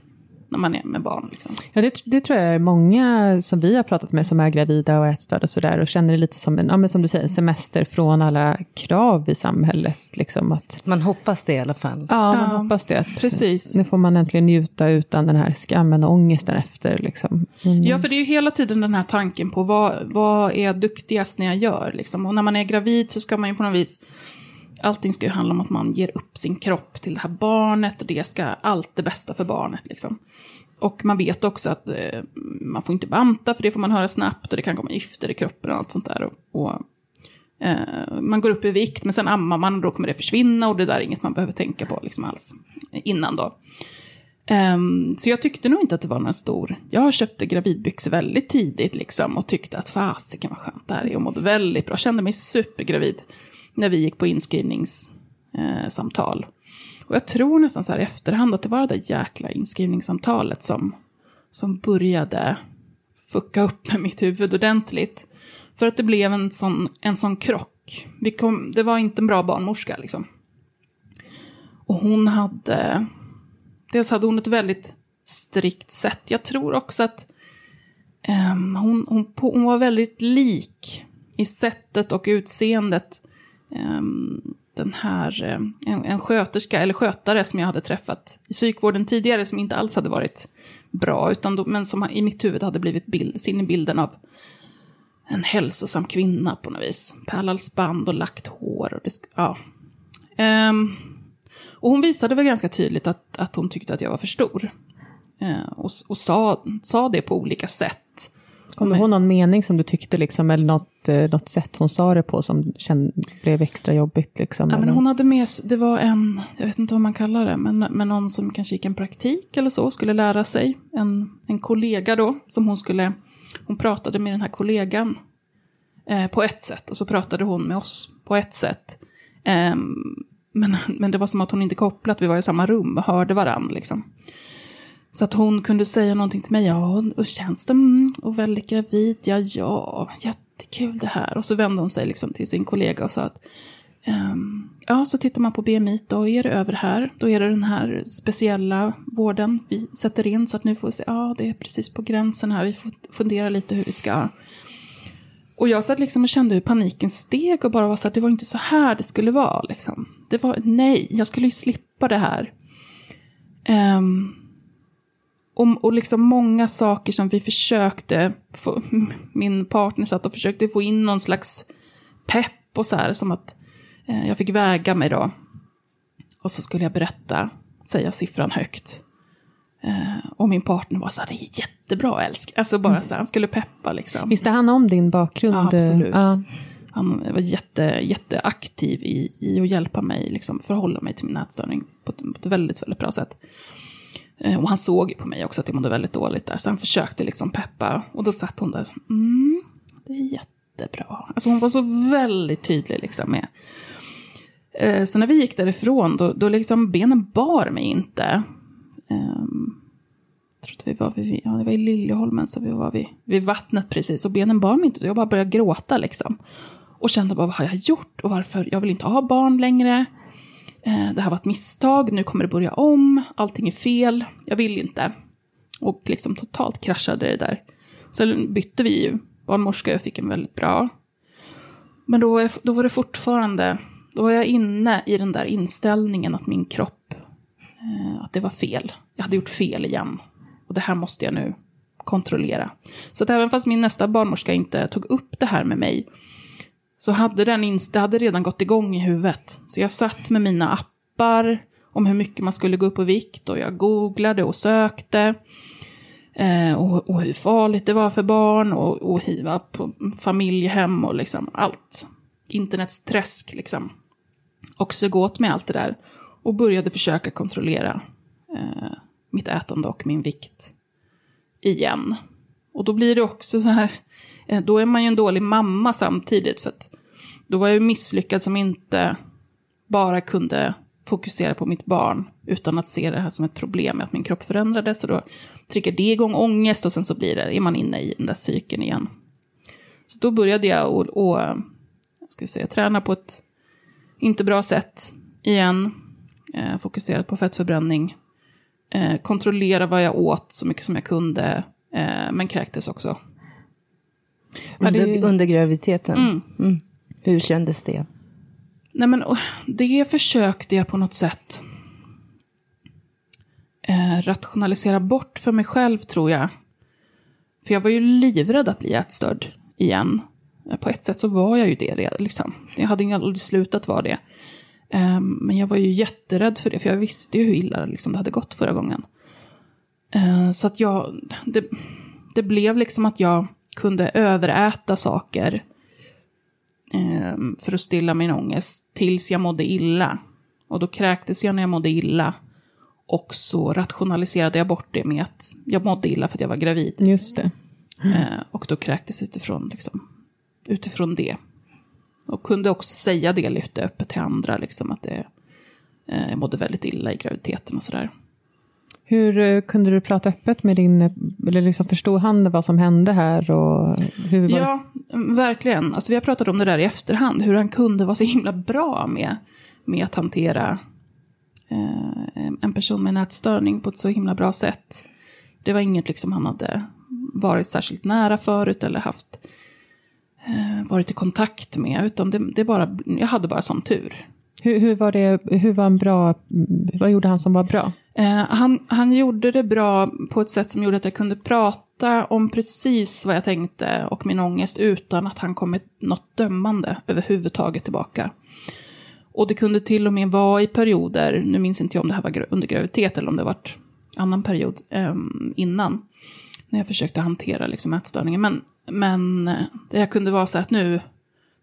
när man är med barn. Liksom. Ja, det, det, tror jag är många som vi har pratat med som är gravida och ätstörda och sådär och känner det lite som en, ja, men som du säger, semester från alla krav i samhället. Liksom, att, man hoppas det i alla fall. Ja, man ja, hoppas det. Att, precis. Nu får man äntligen njuta utan den här skammen och ångesten efter. Liksom. Mm. Ja, för det är ju hela tiden den här tanken på vad, vad är duktigast när jag gör. Liksom. Och när man är gravid så ska man ju på något vis allting ska ju handla om att man ger upp sin kropp till det här barnet och det ska allt det bästa för barnet. Liksom. Och man vet också att eh, man får inte banta för det får man höra snabbt och det kan komma gifter i kroppen och allt sånt där. Och, och eh, man går upp i vikt men sen ammar man och då kommer det försvinna och det där är inget man behöver tänka på liksom alls eh, innan då. Um, så jag tyckte nog inte att det var någon stor... Jag köpte gravidbyxor väldigt tidigt liksom och tyckte att fasiken vad skönt det här är och mådde väldigt bra. Kände mig supergravid när vi gick på inskrivningssamtal. Eh, och jag tror nästan så här i efterhand att det var det där jäkla inskrivningssamtalet som, som började fucka upp med mitt huvud ordentligt. För att det blev en sån, en sån krock. Vi kom, det var inte en bra barnmorska liksom. Och hon hade... Dels hade hon ett väldigt strikt sätt. Jag tror också att um, hon, hon, hon var väldigt lik i sättet och utseendet Ehm, den här, eh, en, en sköterska eller skötare som jag hade träffat i psykvården tidigare som inte alls hade varit bra, utan då, men som i mitt huvud hade blivit bild, sin i bilden av en hälsosam kvinna på något vis. Pärlhalsband och lagt hår. Och det, ja. Um, och hon visade väl ganska tydligt att, att hon tyckte att jag var för stor. Uh, och och sa, sa det på olika sätt. Kom du ihåg någon mening som du tyckte, liksom, eller något, eh, något sätt hon sa det på som känd, blev extra jobbigt? Liksom, ja, men hon hade med det var en, jag vet inte vad man kallar det, men, men någon som kanske gick en praktik eller så, skulle lära sig. En, en kollega då, som hon skulle, hon pratade med den här kollegan eh, på ett sätt, och så pratade hon med oss på ett sätt. Eh, men, men det var som att hon inte kopplade, att vi var i samma rum och hörde varandra. Liksom. Så att hon kunde säga någonting till mig, ja, och känns det, mm, och väldigt gravid, ja, ja, jättekul det här. Och så vände hon sig liksom till sin kollega och sa att, ehm, ja, så tittar man på BMI, då är det över här, då är det den här speciella vården vi sätter in, så att nu får vi se, ja, det är precis på gränsen här, vi får fundera lite hur vi ska och jag satt liksom och kände hur paniken steg och bara var så att det var inte så här det skulle vara. Liksom. Det var nej, jag skulle ju slippa det här. Um, och, och liksom många saker som vi försökte, få, min partner satt och försökte få in någon slags pepp och så här, som att eh, jag fick väga mig då. Och så skulle jag berätta, säga siffran högt. Eh, och min partner var så här, det är jättebra älsk. Alltså bara så här, han skulle peppa liksom. Visste han om din bakgrund? Ja, absolut. Ja. Han var jätte, jätteaktiv i, i att hjälpa mig, liksom, förhålla mig till min nätstörning på ett, på ett väldigt, väldigt bra sätt. Eh, och han såg ju på mig också att jag mådde väldigt dåligt där, så han försökte liksom peppa. Och då satt hon där, och så, mm, det är jättebra. Alltså hon var så väldigt tydlig liksom med. Eh, så när vi gick därifrån, då, då liksom benen bar mig inte. Ehm, jag tror att vi var, vid, ja, det var i Liljeholmen, så vi var vid, vid vattnet precis. Och benen bar mig inte, jag bara började gråta liksom. Och kände bara, vad har jag gjort? Och varför? Jag vill inte ha barn längre. Eh, det här var ett misstag, nu kommer det börja om, allting är fel, jag vill inte. Och liksom totalt kraschade det där. Sen bytte vi ju barnmorska, och fick en väldigt bra. Men då, då var det fortfarande, då var jag inne i den där inställningen att min kropp Eh, att det var fel. Jag hade gjort fel igen. Och det här måste jag nu kontrollera. Så att även fast min nästa barnmorska inte tog upp det här med mig, så hade den det hade redan gått igång i huvudet. Så jag satt med mina appar om hur mycket man skulle gå upp i vikt och jag googlade och sökte. Eh, och, och, hur farligt det var för barn och, och hiva på familjehem och liksom allt. Internets träsk liksom. Och så åt med allt det där. Och började försöka kontrollera eh, mitt ätande och min vikt igen. Och då blir det också så här, Eh, då är man ju en dålig mamma samtidigt. För att då var jag ju misslyckad som inte bara kunde fokusera på mitt barn utan att se det här som ett problem med att min kropp förändrades. Och då triggar det igång ångest och sen så blir det, är man inne i den där cykeln igen. Så då började jag och, och ska säga, träna på ett inte bra sätt igen eh, fokuserat på fettförbränning. Eh, kontrollera vad jag åt så mycket som jag kunde, eh, men kräktes också. Under, under graviditeten? Mm. Mm. Hur kändes det? Nej, men, det försökte jag på något sätt eh, rationalisera bort för mig själv, tror jag. För jag var ju livrädd att bli ätstörd igen. På ett sätt så var jag ju det. Liksom. Jag hade aldrig slutat vara det. Ehm, men jag var ju jätterädd för det, för jag visste ju hur illa liksom, det hade gått förra gången. Ehm, så att jag, det, det blev liksom att jag kunde överäta saker ehm, för att stilla min ångest tills jag mådde illa. Och då kräktes jag när jag mådde illa. Och så rationaliserade jag bort det med att jag mådde illa för att jag var gravid. Just det. Mm. Och då kräktes utifrån, liksom, utifrån det. Och kunde också säga det lite öppet till andra, liksom, att det, eh, jag mådde väldigt illa i graviditeten och sådär. Hur eh, kunde du prata öppet med din, eller liksom förstod han vad som hände här? Och hur ja, verkligen. Alltså, vi har pratat om det där i efterhand, hur han kunde vara så himla bra med, med att hantera eh, en person med nätstörning på ett så himla bra sätt. Det var inget liksom han hade varit särskilt nära förut eller haft eh, varit i kontakt med, utan det, det bara, jag hade bara sån tur. Hur, hur, var det, hur var han bra, vad gjorde han som var bra? Eh, han, han gjorde det bra på ett sätt som gjorde att jag kunde prata om precis vad jag tänkte och min ångest utan att han kom med något dömande överhuvudtaget tillbaka. Och det kunde till och med vara i perioder, nu minns inte jag om det här var under graviditet eller om det var annan period eh, innan, när jag försökte hantera liksom ätstörningen. Men men eh, jag kunde vara så att nu,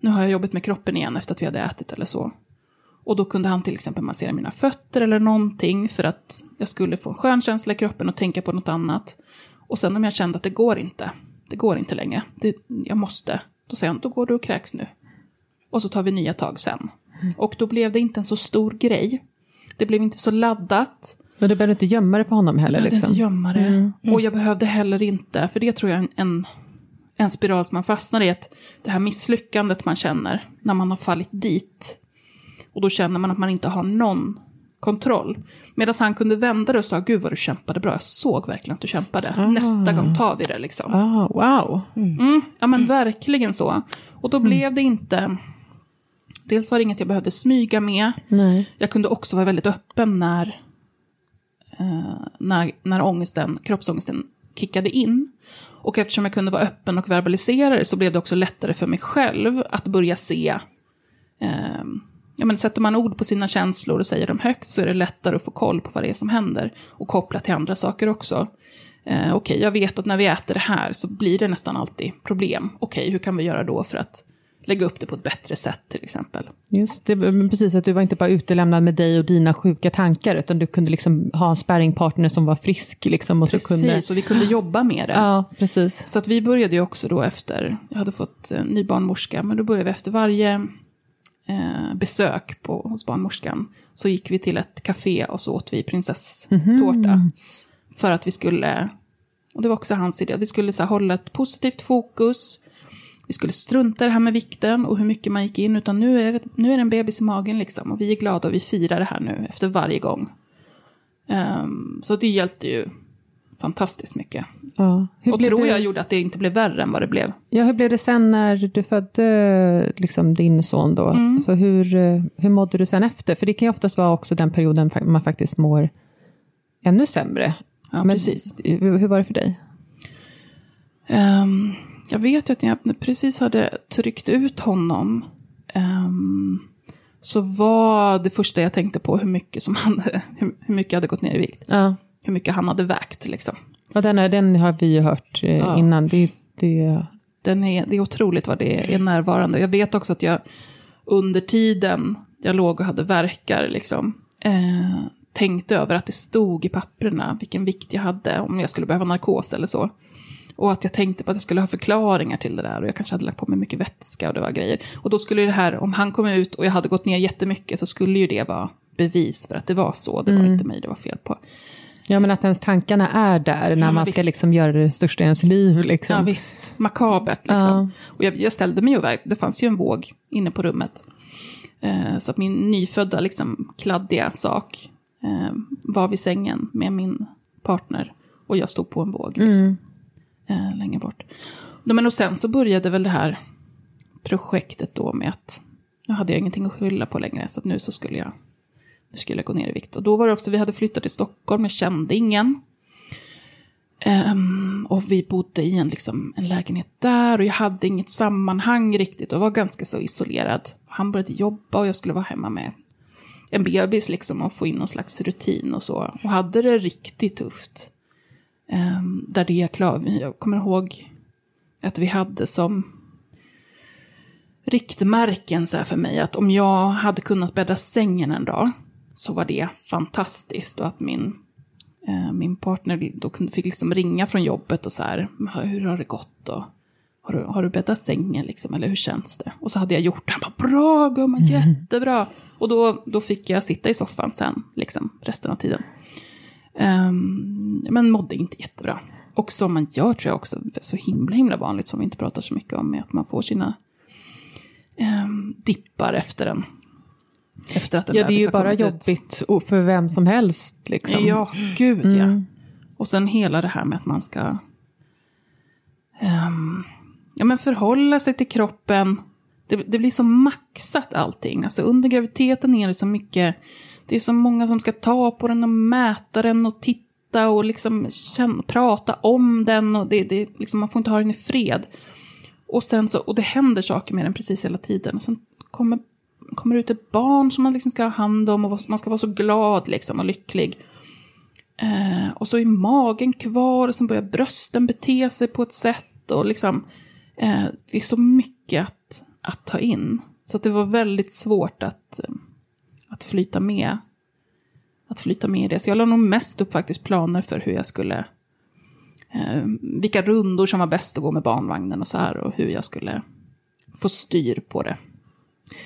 nu har jag jobbat med kroppen igen efter att vi hade ätit eller så. Och då kunde han till exempel massera mina fötter eller någonting för att jag skulle få en skön känsla i kroppen och tänka på något annat. Och sen om jag kände att det går inte, det går inte längre, det, jag måste, då säger han, då går du och kräks nu. Och så tar vi nya tag sen. Och då blev det inte en så stor grej. Det blev inte så laddat. Och du behövde inte gömma det för honom heller? Jag behövde Liksom. inte gömma det. Mm. Och jag behövde heller inte, för det tror jag är en, en, en spiral som man fastnar i, att det här misslyckandet man känner när man har fallit dit. Och då känner man att man inte har någon kontroll. Medan han kunde vända det och sa, gud vad du kämpade bra, jag såg verkligen att du kämpade. Ah. Nästa gång tar vi det liksom. Ah, wow. Mm, ja men verkligen så. Och då blev det inte, dels var det inget jag behövde smyga med. Nej. Jag kunde också vara väldigt öppen när, eh, när, när ångesten, kroppsångesten kickade in. Och eftersom jag kunde vara öppen och verbalisera det så blev det också lättare för mig själv att börja se. Eh, ja, men sätter man ord på sina känslor och säger dem högt så är det lättare att få koll på vad det är som händer. Och koppla till andra saker också. Eh, Okej, jag vet att när vi äter det här så blir det nästan alltid problem. Okej, hur kan vi göra då för att lägga upp det på ett bättre sätt till exempel? Just det, men precis att du var inte bara utelämnad med dig och dina sjuka tankar, utan du kunde liksom ha en sparringpartner som var frisk. Liksom, och Precis, Så kunde, och vi kunde jobba med det. ja, precis. Så att vi började ju också då efter, jag hade fått en ny barnmorska, men då började vi efter varje eh, besök på, hos barnmorskan, så gick vi till ett café och så åt vi prinsesstårta. För att vi skulle, och det var också hans idé, att vi skulle så här, hålla ett positivt fokus, vi skulle strunta i det här med vikten och hur mycket man gick in, utan nu är det, nu är det en bebis i magen liksom, och vi är glada och vi firar det här nu efter varje gång. Ehm, så det hjälpte ju fantastiskt mycket. Ja. Hur, Och tror det, jag gjorde att det inte blev värre än vad det blev. ja, hur blev det sen när du födde liksom, din son? Då? Mm. Alltså, hur, hur mådde du sen efter? För det kan ju oftast vara också den perioden man faktiskt mår ännu sämre. Ja, Men precis. Hur, var det för dig? Ehm, jag vet ju att när jag precis hade tryckt ut honom ehm, så var det första jag tänkte på hur mycket, som han, hur mycket jag hade gått ner i vikt. Ja. Hur mycket han hade vägt liksom. Ja, den, är- den har vi ju hört eh, Ja. innan. Det, det, Den är, det är otroligt vad det är närvarande. Jag vet också att jag under tiden jag låg och hade verkar liksom, eh, tänkte över att det stod i papperna vilken vikt jag hade, om jag skulle behöva narkos eller så. Och att jag tänkte på att jag skulle ha förklaringar till det där och jag kanske hade lagt på mig mycket vätska och det var grejer. Och då skulle det här, om han kom ut och jag hade gått ner jättemycket så skulle ju det vara bevis för att det var så. Det var inte mig det var fel på. Ja, men att ens tankarna är där när men man ska visst. liksom göra det största i ens liv. Liksom. Ja visst, makabert liksom. Ja. Och jag, jag ställde mig och vägde, det fanns ju en våg inne på rummet. Eh, så att min nyfödda liksom kladdiga sak eh, var vid sängen med min partner. Och jag stod på en våg liksom, eh, längre bort. Men och sen så började väl det här projektet då med att nu hade jag ingenting att skylla på längre. Så att nu så skulle jag, nu skulle jag gå ner i vikt. Och då var det också, vi hade flyttat till Stockholm, jag kände ingen. Um, och vi bodde i en, liksom, en lägenhet där och jag hade inget sammanhang riktigt och var ganska så isolerad. Han började jobba och jag skulle vara hemma med en bebis liksom och få in någon slags rutin och så. Och hade det riktigt tufft. Um, där det jag klar, jag kommer ihåg att vi hade som riktmärken så här för mig att om jag hade kunnat bädda sängen en dag så var det fantastiskt och att min eh, min partner då fick liksom ringa från jobbet och så här, hur har det gått och har du, har du bäddat sängen liksom, eller hur känns det? Och så hade jag gjort det, han bara bra gumman, jättebra. Och då, då fick jag sitta i soffan sen, liksom, resten av tiden. Ehm, men mådde inte jättebra. Och som man gör tror jag också, så himla himla vanligt som vi inte pratar så mycket om, är att man får sina um, dippar efter en. Efter att en Ja, det är ju bara ut. jobbigt och för vem som helst. Liksom. Ja, gud ja. Och sen hela det här med att man ska ehm, ja, men förhålla sig till kroppen. Det, det blir så maxat allting. Alltså under graviditeten är det så mycket, det är så många som ska ta på den och mäta den och titta och liksom känna, prata om den. Och det, det, liksom, man får inte ha den i fred. Och, sen så, och det händer saker med den precis hela tiden. Och sen kommer, kommer ut ett barn som man liksom ska ha hand om och man ska vara så glad liksom och lycklig. Eh, och så är magen kvar och sen börjar brösten bete sig på ett sätt. Och liksom, eh, det är så mycket att, att ta in. Så att det var väldigt svårt att, eh, att flyta med. Att flyta med i det. Så jag la nog mest upp faktiskt planer för hur jag skulle... Eh, vilka rundor som var bäst att gå med barnvagnen och så här. Och hur jag skulle få styr på det.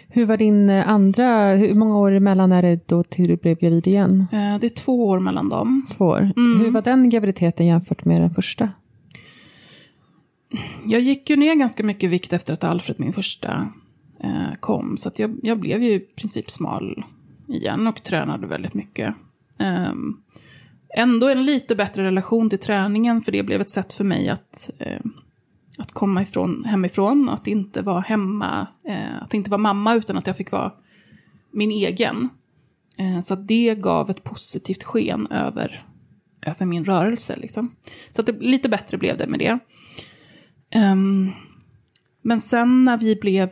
Hur var din eh, andra, hur många år emellan är det då till du blev gravid igen? Eh, det är två år mellan dem. Två år. Mm. Hur var den graviditeten jämfört med den första? Jag gick ju ner ganska mycket vikt efter att Alfred, min första, eh, kom. Så jag, jag blev ju i princip smal igen och tränade väldigt mycket. Um, ändå en lite bättre relation till träningen, för det blev ett sätt för mig att, att komma ifrån, hemifrån, att inte vara hemma, eh, att inte vara mamma, utan att jag fick vara min egen. Eh, så att det gav ett positivt sken över, över min rörelse. Liksom. Så att det, lite bättre blev det med det. Um, men sen när vi blev,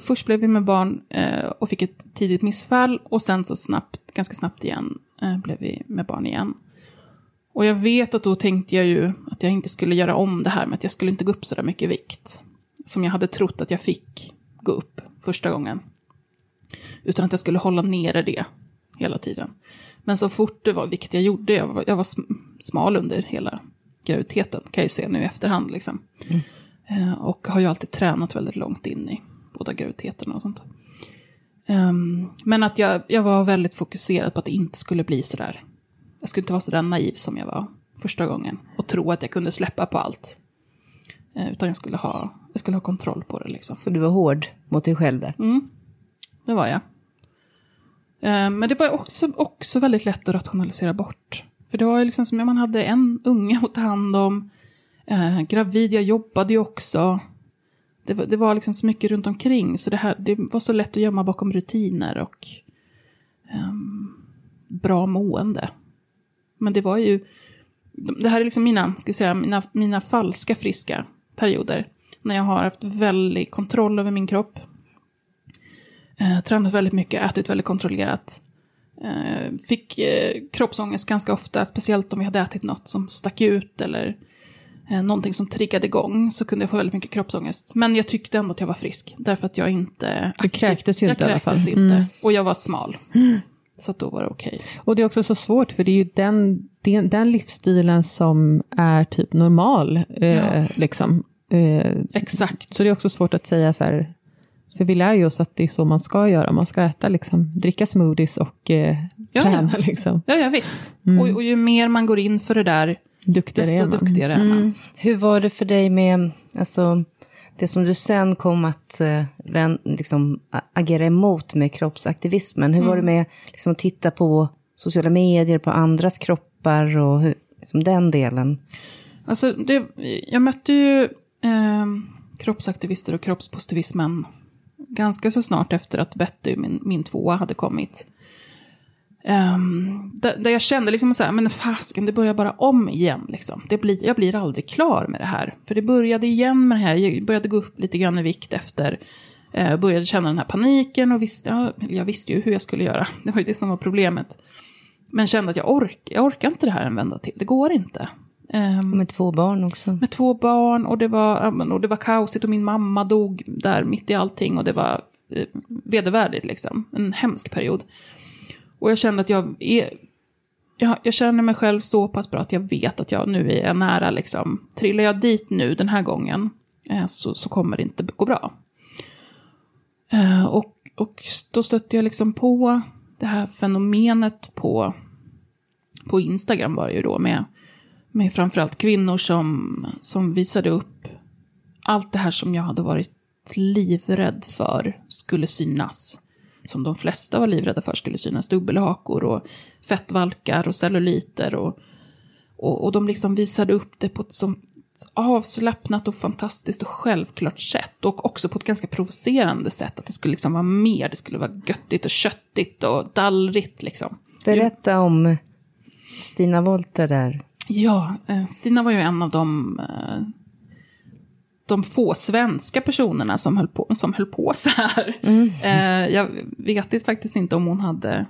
först blev vi med barn eh, och fick ett tidigt missfall och sen så snabbt, ganska snabbt igen, eh, blev vi med barn igen. Och jag vet att då tänkte jag ju att jag inte skulle göra om det här med att jag skulle inte gå upp så där mycket vikt. Som jag hade trott att jag fick gå upp första gången. Utan att jag skulle hålla nere det hela tiden. Men så fort det var, vilket jag gjorde, jag var, jag var smal under hela graviditeten, kan jag ju se nu i efterhand. Liksom. Mm. Eh, och har ju alltid tränat väldigt långt in i båda graviditeterna och sånt. Um, men att jag, jag var väldigt fokuserad på att det inte skulle bli sådär. Jag skulle inte vara sådär naiv som jag var första gången. Och tro att jag kunde släppa på allt. Uh, utan jag skulle, ha, jag skulle ha kontroll på det liksom. Så du var hård mot dig själv där? Mm, det var jag. Uh, men det var också, också väldigt lätt att rationalisera bort. För det var ju liksom som om man hade en unge att ta hand om. Eh, gravid, jag jobbade ju också. Det var, det var liksom så mycket runt omkring. Så det, här, det var så lätt att gömma bakom rutiner och eh, bra mående. Men det var ju... Det här är liksom mina, ska säga, mina, mina falska friska perioder. När jag har haft väldig kontroll över min kropp. Eh, tränat väldigt mycket, ätit väldigt kontrollerat. Eh, fick eh, kroppsångest ganska ofta, speciellt om vi hade ätit något som stack ut eller eh, någonting som triggade igång så kunde jag få väldigt mycket kroppsångest. Men jag tyckte ändå att jag var frisk, därför att jag inte... Du kräktes ju inte jag i alla fall. inte, Mm. och jag var smal. Mm. <gasps> Så att då var det okej. Och det är också så svårt, för det är ju den, den, den livsstilen som är typ normal. Eh, Ja. liksom. eh, Exakt. så det är också svårt att säga så här, för vi lär ju oss att det är så man ska göra. Man ska äta, liksom, dricka smoothies och eh, Ja, träna. Liksom. Ja, ja visst. Mm. Och, och ju mer man går in för det där, Duktigare är desto man. duktigare är man. Mm. Hur var det för dig med, alltså, det som du sen kom att eh, vän, liksom, agera emot med kroppsaktivismen? Hur var det med liksom, att titta på sociala medier, på andras kroppar och hur, liksom, den delen? Alltså, det, jag mötte ju eh, kroppsaktivister och kroppspositivismen ganska så snart efter att Betty, min, min tvåa, hade kommit. Um, där, där jag kände liksom så här, men fasken, det börjar bara om igen. Liksom. Det blir, jag blir aldrig klar med det här. För det började igen med det här, jag började gå upp lite grann i vikt efter. Uh, började känna den här paniken och visste, ja, jag visste ju hur jag skulle göra. <laughs> Det var ju det som var problemet. Men kände att jag, ork, jag orkar inte det här en vända till, det går inte. Ehm, Med två barn också. med två barn och det var, och det var kaosigt och min mamma dog där mitt i allting och det var eh, vedervärdigt liksom. En hemsk period. Och jag kände att jag är, jag, jag känner mig själv så pass bra att jag vet att jag nu är nära liksom. Trillar jag dit nu den här gången eh, så, så kommer det inte gå bra. Eh, och, och då stötte jag liksom på det här fenomenet på, på Instagram var det ju då med med framförallt kvinnor som, som visade upp allt det här som jag hade varit livrädd för skulle synas. Som de flesta var livrädda för skulle synas. Dubbelhakor och fettvalkar och celluliter. Och, och, och de liksom visade upp det på ett sånt avslappnat och fantastiskt och självklart sätt. Och också på ett ganska provocerande sätt. Att det skulle liksom vara mer, det skulle vara göttigt och köttigt och dallrigt liksom. Berätta om Stina Wolter där. Ja, eh, Stina var ju en av de, eh, de få svenska personerna som höll på, som höll på så här. Eh, Jag vet faktiskt inte om hon, hade,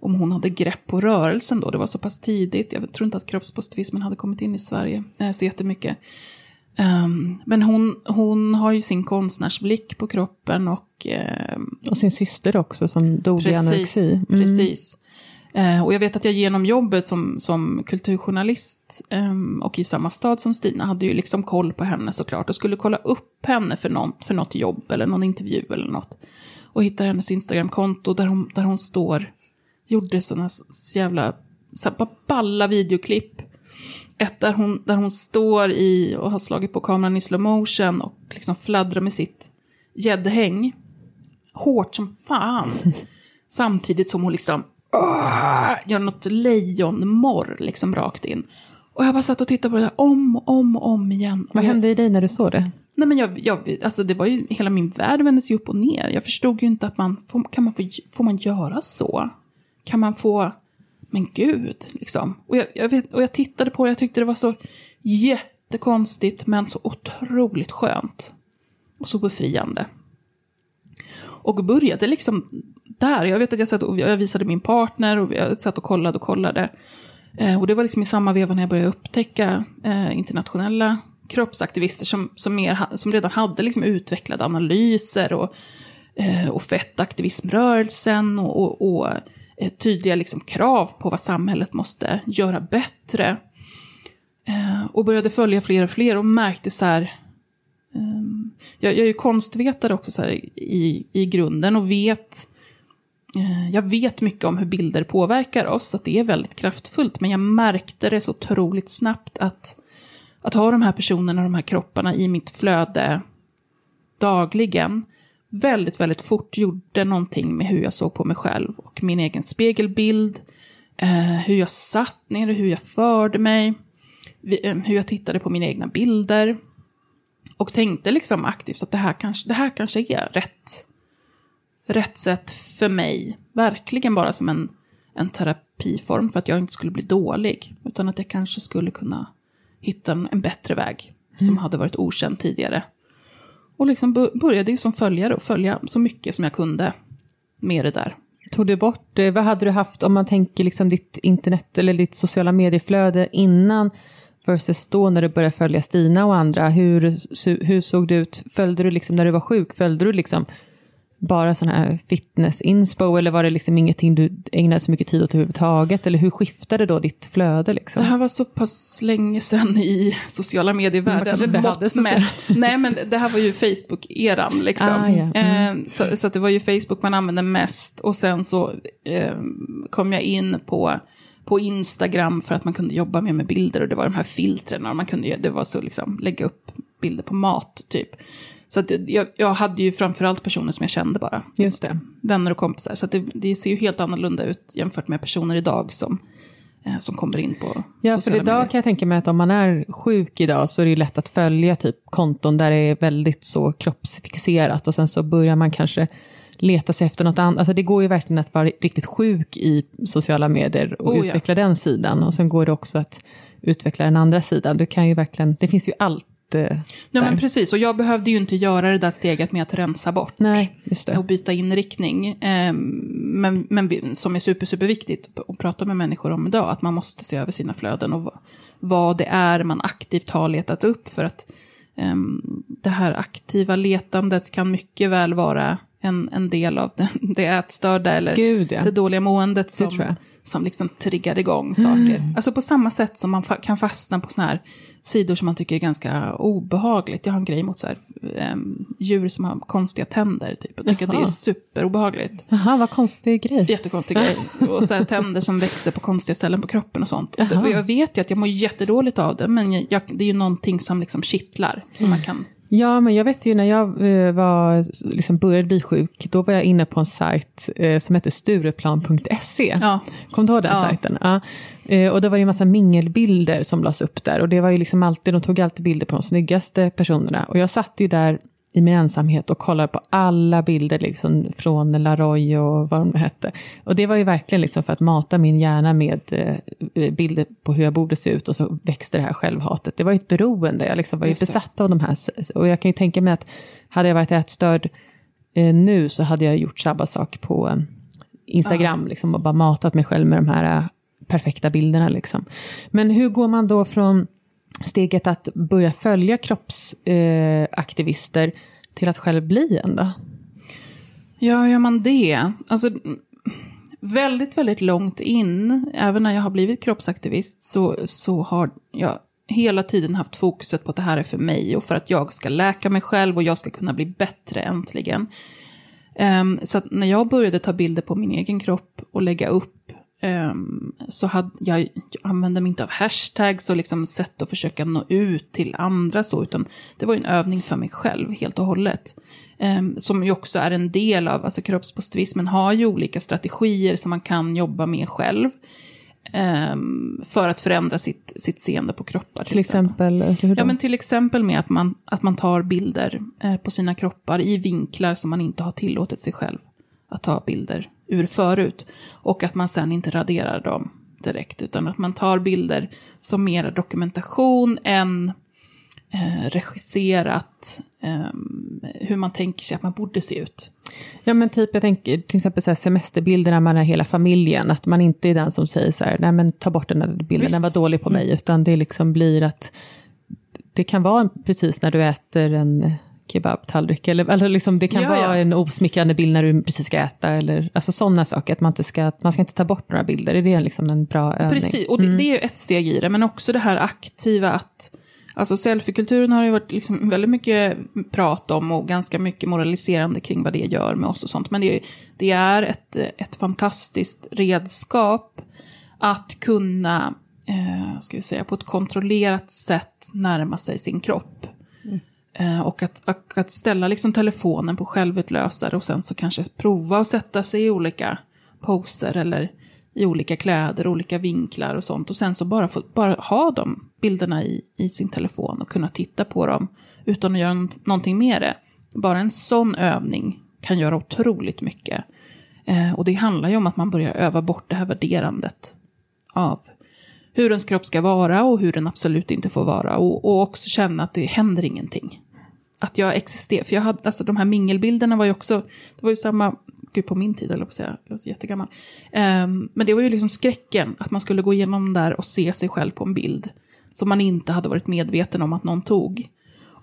om hon hade grepp på rörelsen då. Det var så pass tidigt. Jag tror inte att kroppspositivismen hade kommit in i Sverige eh, så jättemycket. Um, men hon, hon har ju sin konstnärsblick på kroppen och ehm, Och sin syster också som dog i Precis, anorexi. Mm. precis. Eh, och jag vet att jag genom jobbet som, som kulturjournalist ehm, och i samma stad som Stina hade ju liksom koll på henne såklart och skulle kolla upp henne för något, för något jobb eller någon intervju eller något. Och hittade hennes Instagramkonto där hon, där hon står, gjorde sådana jävla, så här, balla videoklipp. Ett där hon, där hon står i och har slagit på kameran i slow motion och liksom fladdrar med sitt gäddhäng. Hårt som fan. <laughs> Samtidigt som hon liksom uh, gör något lejonmorr liksom rakt in. Och jag bara satt och tittade på det där om och om och om igen. Vad jag, hände i dig när du såg det? Nej men jag, jag, alltså det var ju, hela min värld vändes ju upp och ner. Jag förstod ju inte att man, får, kan man få, får man göra så? Kan man få, men gud, liksom. Och jag, jag, vet, och jag tittade på det, jag tyckte det var så jättekonstigt, men så otroligt skönt. Och så befriande. Och började liksom där. Jag vet att jag satt och jag visade min partner och jag satt och kollade och kollade. Eh, och det var liksom i samma veva när jag började upptäcka eh, internationella kroppsaktivister som, som, mer, som redan hade liksom utvecklade analyser och, eh, och fettaktivismrörelsen och, och, och eh, tydliga liksom krav på vad samhället måste göra bättre. Eh, och började följa fler och fler och märkte så här, eh, jag, jag är ju konstvetare också så i, i grunden och vet eh, jag vet mycket om hur bilder påverkar oss, att det är väldigt kraftfullt, men jag märkte det så otroligt snabbt att att ha de här personerna, de här kropparna i mitt flöde dagligen väldigt, väldigt fort gjorde någonting med hur jag såg på mig själv och min egen spegelbild, eh, hur jag satt ner, hur jag förde mig, eh, hur jag tittade på mina egna bilder. Och tänkte liksom aktivt att det här kanske, det här kanske är rätt, rätt sätt för mig. Verkligen bara som en, en terapiform för att jag inte skulle bli dålig. Utan att jag kanske skulle kunna hitta en bättre väg som mm. hade varit okänd tidigare. Och liksom började som följare och följa så mycket som jag kunde med det där. Tog du bort, vad hade du haft om man tänker liksom ditt internet eller ditt sociala medieflöde innan versus då när du började följa Stina och andra? Hur, hur såg det ut? Följde du liksom när du var sjuk, följde du liksom bara sån här fitness-inspo eller var det liksom ingenting du ägnade så mycket tid åt överhuvudtaget? Eller hur skiftade då ditt flöde? Liksom? Det här var så pass länge sedan i sociala medievärlden. Mått mätt. <laughs> Nej, men det här var ju Facebook-eran. Liksom. Ah, ja. mm. eh, så, så det var ju Facebook man använde mest. Och sen så eh, kom jag in på på Instagram för att man kunde jobba mer med bilder och det var de här filtren och man kunde, det var så liksom lägga upp bilder på mat typ. Så att jag, jag hade ju framförallt personer som jag kände bara. Just det. Vänner och kompisar. Så det, det, ser ju helt annorlunda ut jämfört med personer idag som, eh, som kommer in på Ja, för idag medier. kan jag tänka mig att om man är sjuk idag så är det lätt att följa typ konton där det är väldigt så kroppsfixerat och sen så börjar man kanske leta sig efter något annat. Alltså det går ju verkligen att vara riktigt sjuk i sociala medier och oh, utveckla ja. den sidan. Och sen går det också att utveckla den andra sidan. Du kan ju verkligen, det finns ju allt Nej, men precis, och jag behövde ju inte göra det där steget med att rensa bort. Nej. Och byta inriktning. Ehm, men, men som är super, superviktigt att prata med människor om idag. Att man måste se över sina flöden och vad det är man aktivt har letat upp. För att um, det här aktiva letandet kan mycket väl vara en, en del av det, <laughs> det ätstörda eller Gud, ja. det dåliga måendet som, som liksom triggar igång saker. Mm. Alltså på samma sätt som man fa kan fastna på sådana här sidor som man tycker är ganska obehagligt. Jag har en grej mot så här, um, djur som har konstiga tänder. Typ. Jag tycker Jaha. att det är superobehagligt. Jaha, vad konstig grej. Jättekonstig grej. <laughs> Och så här, tänder som växer på konstiga ställen på kroppen och sånt. Och jag vet ju att jag mår jättedåligt av det, men jag, det är ju någonting som liksom kittlar. Som man kan Ja, men jag vet ju när jag eh, var, liksom började bli sjuk, då var jag inne på en sajt eh, som hette Stureplan.se. Ja. Kom du ihåg den ja. sajten? Ja. Eh, och då var det en massa mingelbilder som lades upp där. Och det var ju liksom alltid, de tog alltid bilder på de snyggaste personerna. Och jag satt ju där i min ensamhet och kollade på alla bilder liksom, från Laroy och vad de hette. Och det var ju verkligen liksom för att mata min hjärna med eh, bilder på hur jag borde se ut och så växte det här självhatet. Det var ju ett beroende, jag liksom var ju besatt av de här. Och jag kan ju tänka mig att hade jag varit ätstörd eh, nu så hade jag gjort samma sak på eh, Instagram ja. liksom, och bara matat mig själv med de här eh, perfekta bilderna. Liksom. Men hur går man då från steget att börja följa kroppsaktivister eh, till att själv bli en då? Ja, hur gör man det? Alltså, väldigt, väldigt långt in, även när jag har blivit kroppsaktivist, så, så har jag hela tiden haft fokuset på att det här är för mig och för att jag ska läka mig själv och jag ska kunna bli bättre äntligen. Um, så när jag började ta bilder på min egen kropp och lägga upp um, så hade jag, jag använde mig inte av hashtags och liksom sätt att försöka nå ut till andra så, utan det var en övning för mig själv helt och hållet. Um, som ju också är en del av, alltså kroppspositivismen har ju olika strategier som man kan jobba med själv. Um, för att förändra sitt, sitt seende på kroppar. Till, till exempel? Alltså ja, men till exempel med att man, att man tar bilder eh, på sina kroppar i vinklar som man inte har tillåtit sig själv att ta bilder ur förut. Och att man sen inte raderar dem direkt, utan att man tar bilder som mer dokumentation än eh, regisserat eh, hur man tänker sig att man borde se ut. Ja men typ, jag tänker till exempel så här, semesterbilder när man är hela familjen, att man inte är den som säger så här, nej men ta bort den där bilden, Visst. den var dålig på mig, mm. utan det liksom blir att det kan vara precis när du äter en kebabtallrik, eller, eller liksom, det kan ja, vara ja. en osmickrande bild när du precis ska äta, eller alltså sådana saker, att man inte ska, man ska inte ta bort några bilder, är det liksom en bra övning? Precis, och det, mm. det är ju ett steg i det, men också det här aktiva att Alltså selfiekulturen har ju varit liksom väldigt mycket prat om och ganska mycket moraliserande kring vad det gör med oss och sånt. Men det, det är ett, ett fantastiskt redskap att kunna, eh, ska vi säga, på ett kontrollerat sätt närma sig sin kropp. Eh, och att, att, ställa liksom telefonen på självutlösare och sen så kanske prova att sätta sig i olika poser eller i olika kläder, olika vinklar och sånt. Och sen så bara, få, bara ha de bilderna i, i sin telefon och kunna titta på dem utan att göra någonting med det. Bara en sån övning kan göra otroligt mycket. Eh, och det handlar ju om att man börjar öva bort det här värderandet av hur ens kropp ska vara och hur den absolut inte får vara. Och, och också känna att det händer ingenting. Att jag existerar. För jag hade, alltså de här mingelbilderna var ju också, det var ju samma gud på min tid, eller på att säga, jag låter jättegammal. Um, men det var ju liksom skräcken, att man skulle gå igenom där och se sig själv på en bild. Som man inte hade varit medveten om att någon tog.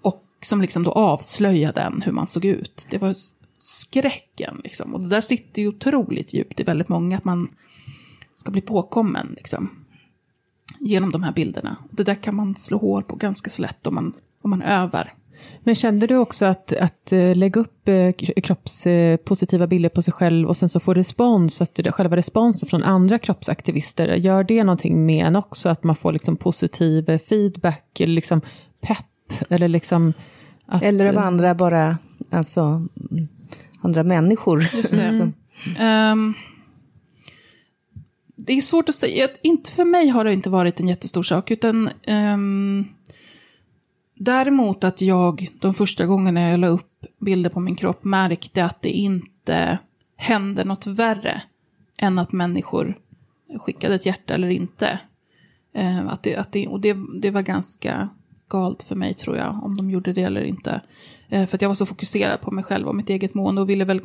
Och som liksom då avslöjade en hur man såg ut. Det var skräcken liksom. Och det där sitter ju otroligt djupt i väldigt många, att man ska bli påkommen liksom. Genom de här bilderna. Det där kan man slå hål på ganska så lätt om man, om man övar. Men kände du också att, att eh, lägga upp eh, kroppspositiva bilder på sig själv och sen så få respons, att själva responsen från andra kroppsaktivister, gör det någonting med en också? Att man får liksom positiv eh, feedback, eller liksom pepp, eller liksom... Att, eller av andra bara, alltså, andra människor. Just det. Mm. um, det är svårt att säga, inte för mig har det inte varit en jättestor sak, utan um, Däremot att jag de första gångerna jag la upp bilder på min kropp märkte att det inte hände något värre än att människor skickade ett hjärta eller inte. Eh, att det, att det, och det, det var ganska galt för mig tror jag, om de gjorde det eller inte. Eh, för att jag var så fokuserad på mig själv och mitt eget mående och ville väl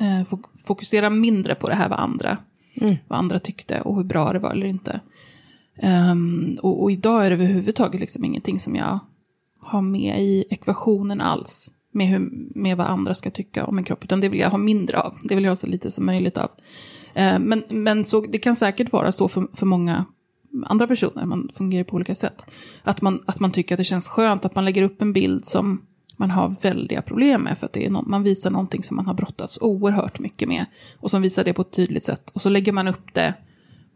eh, fokusera mindre på det här vad andra, mm. vad andra tyckte och hur bra det var eller inte. Um, och, och, idag är det överhuvudtaget liksom ingenting som jag ha med i ekvationen alls. Med, hur, med vad andra ska tycka om en kropp. Utan det vill jag ha mindre av. Det vill jag ha så lite som möjligt av. Eh, men men så, det kan säkert vara så för, för många andra personer. Man fungerar på olika sätt. Att man, att man tycker att det känns skönt att man lägger upp en bild som man har väldiga problem med. För att det är no man visar någonting som man har brottats oerhört mycket med. Och som visar det på ett tydligt sätt. Och så lägger man upp det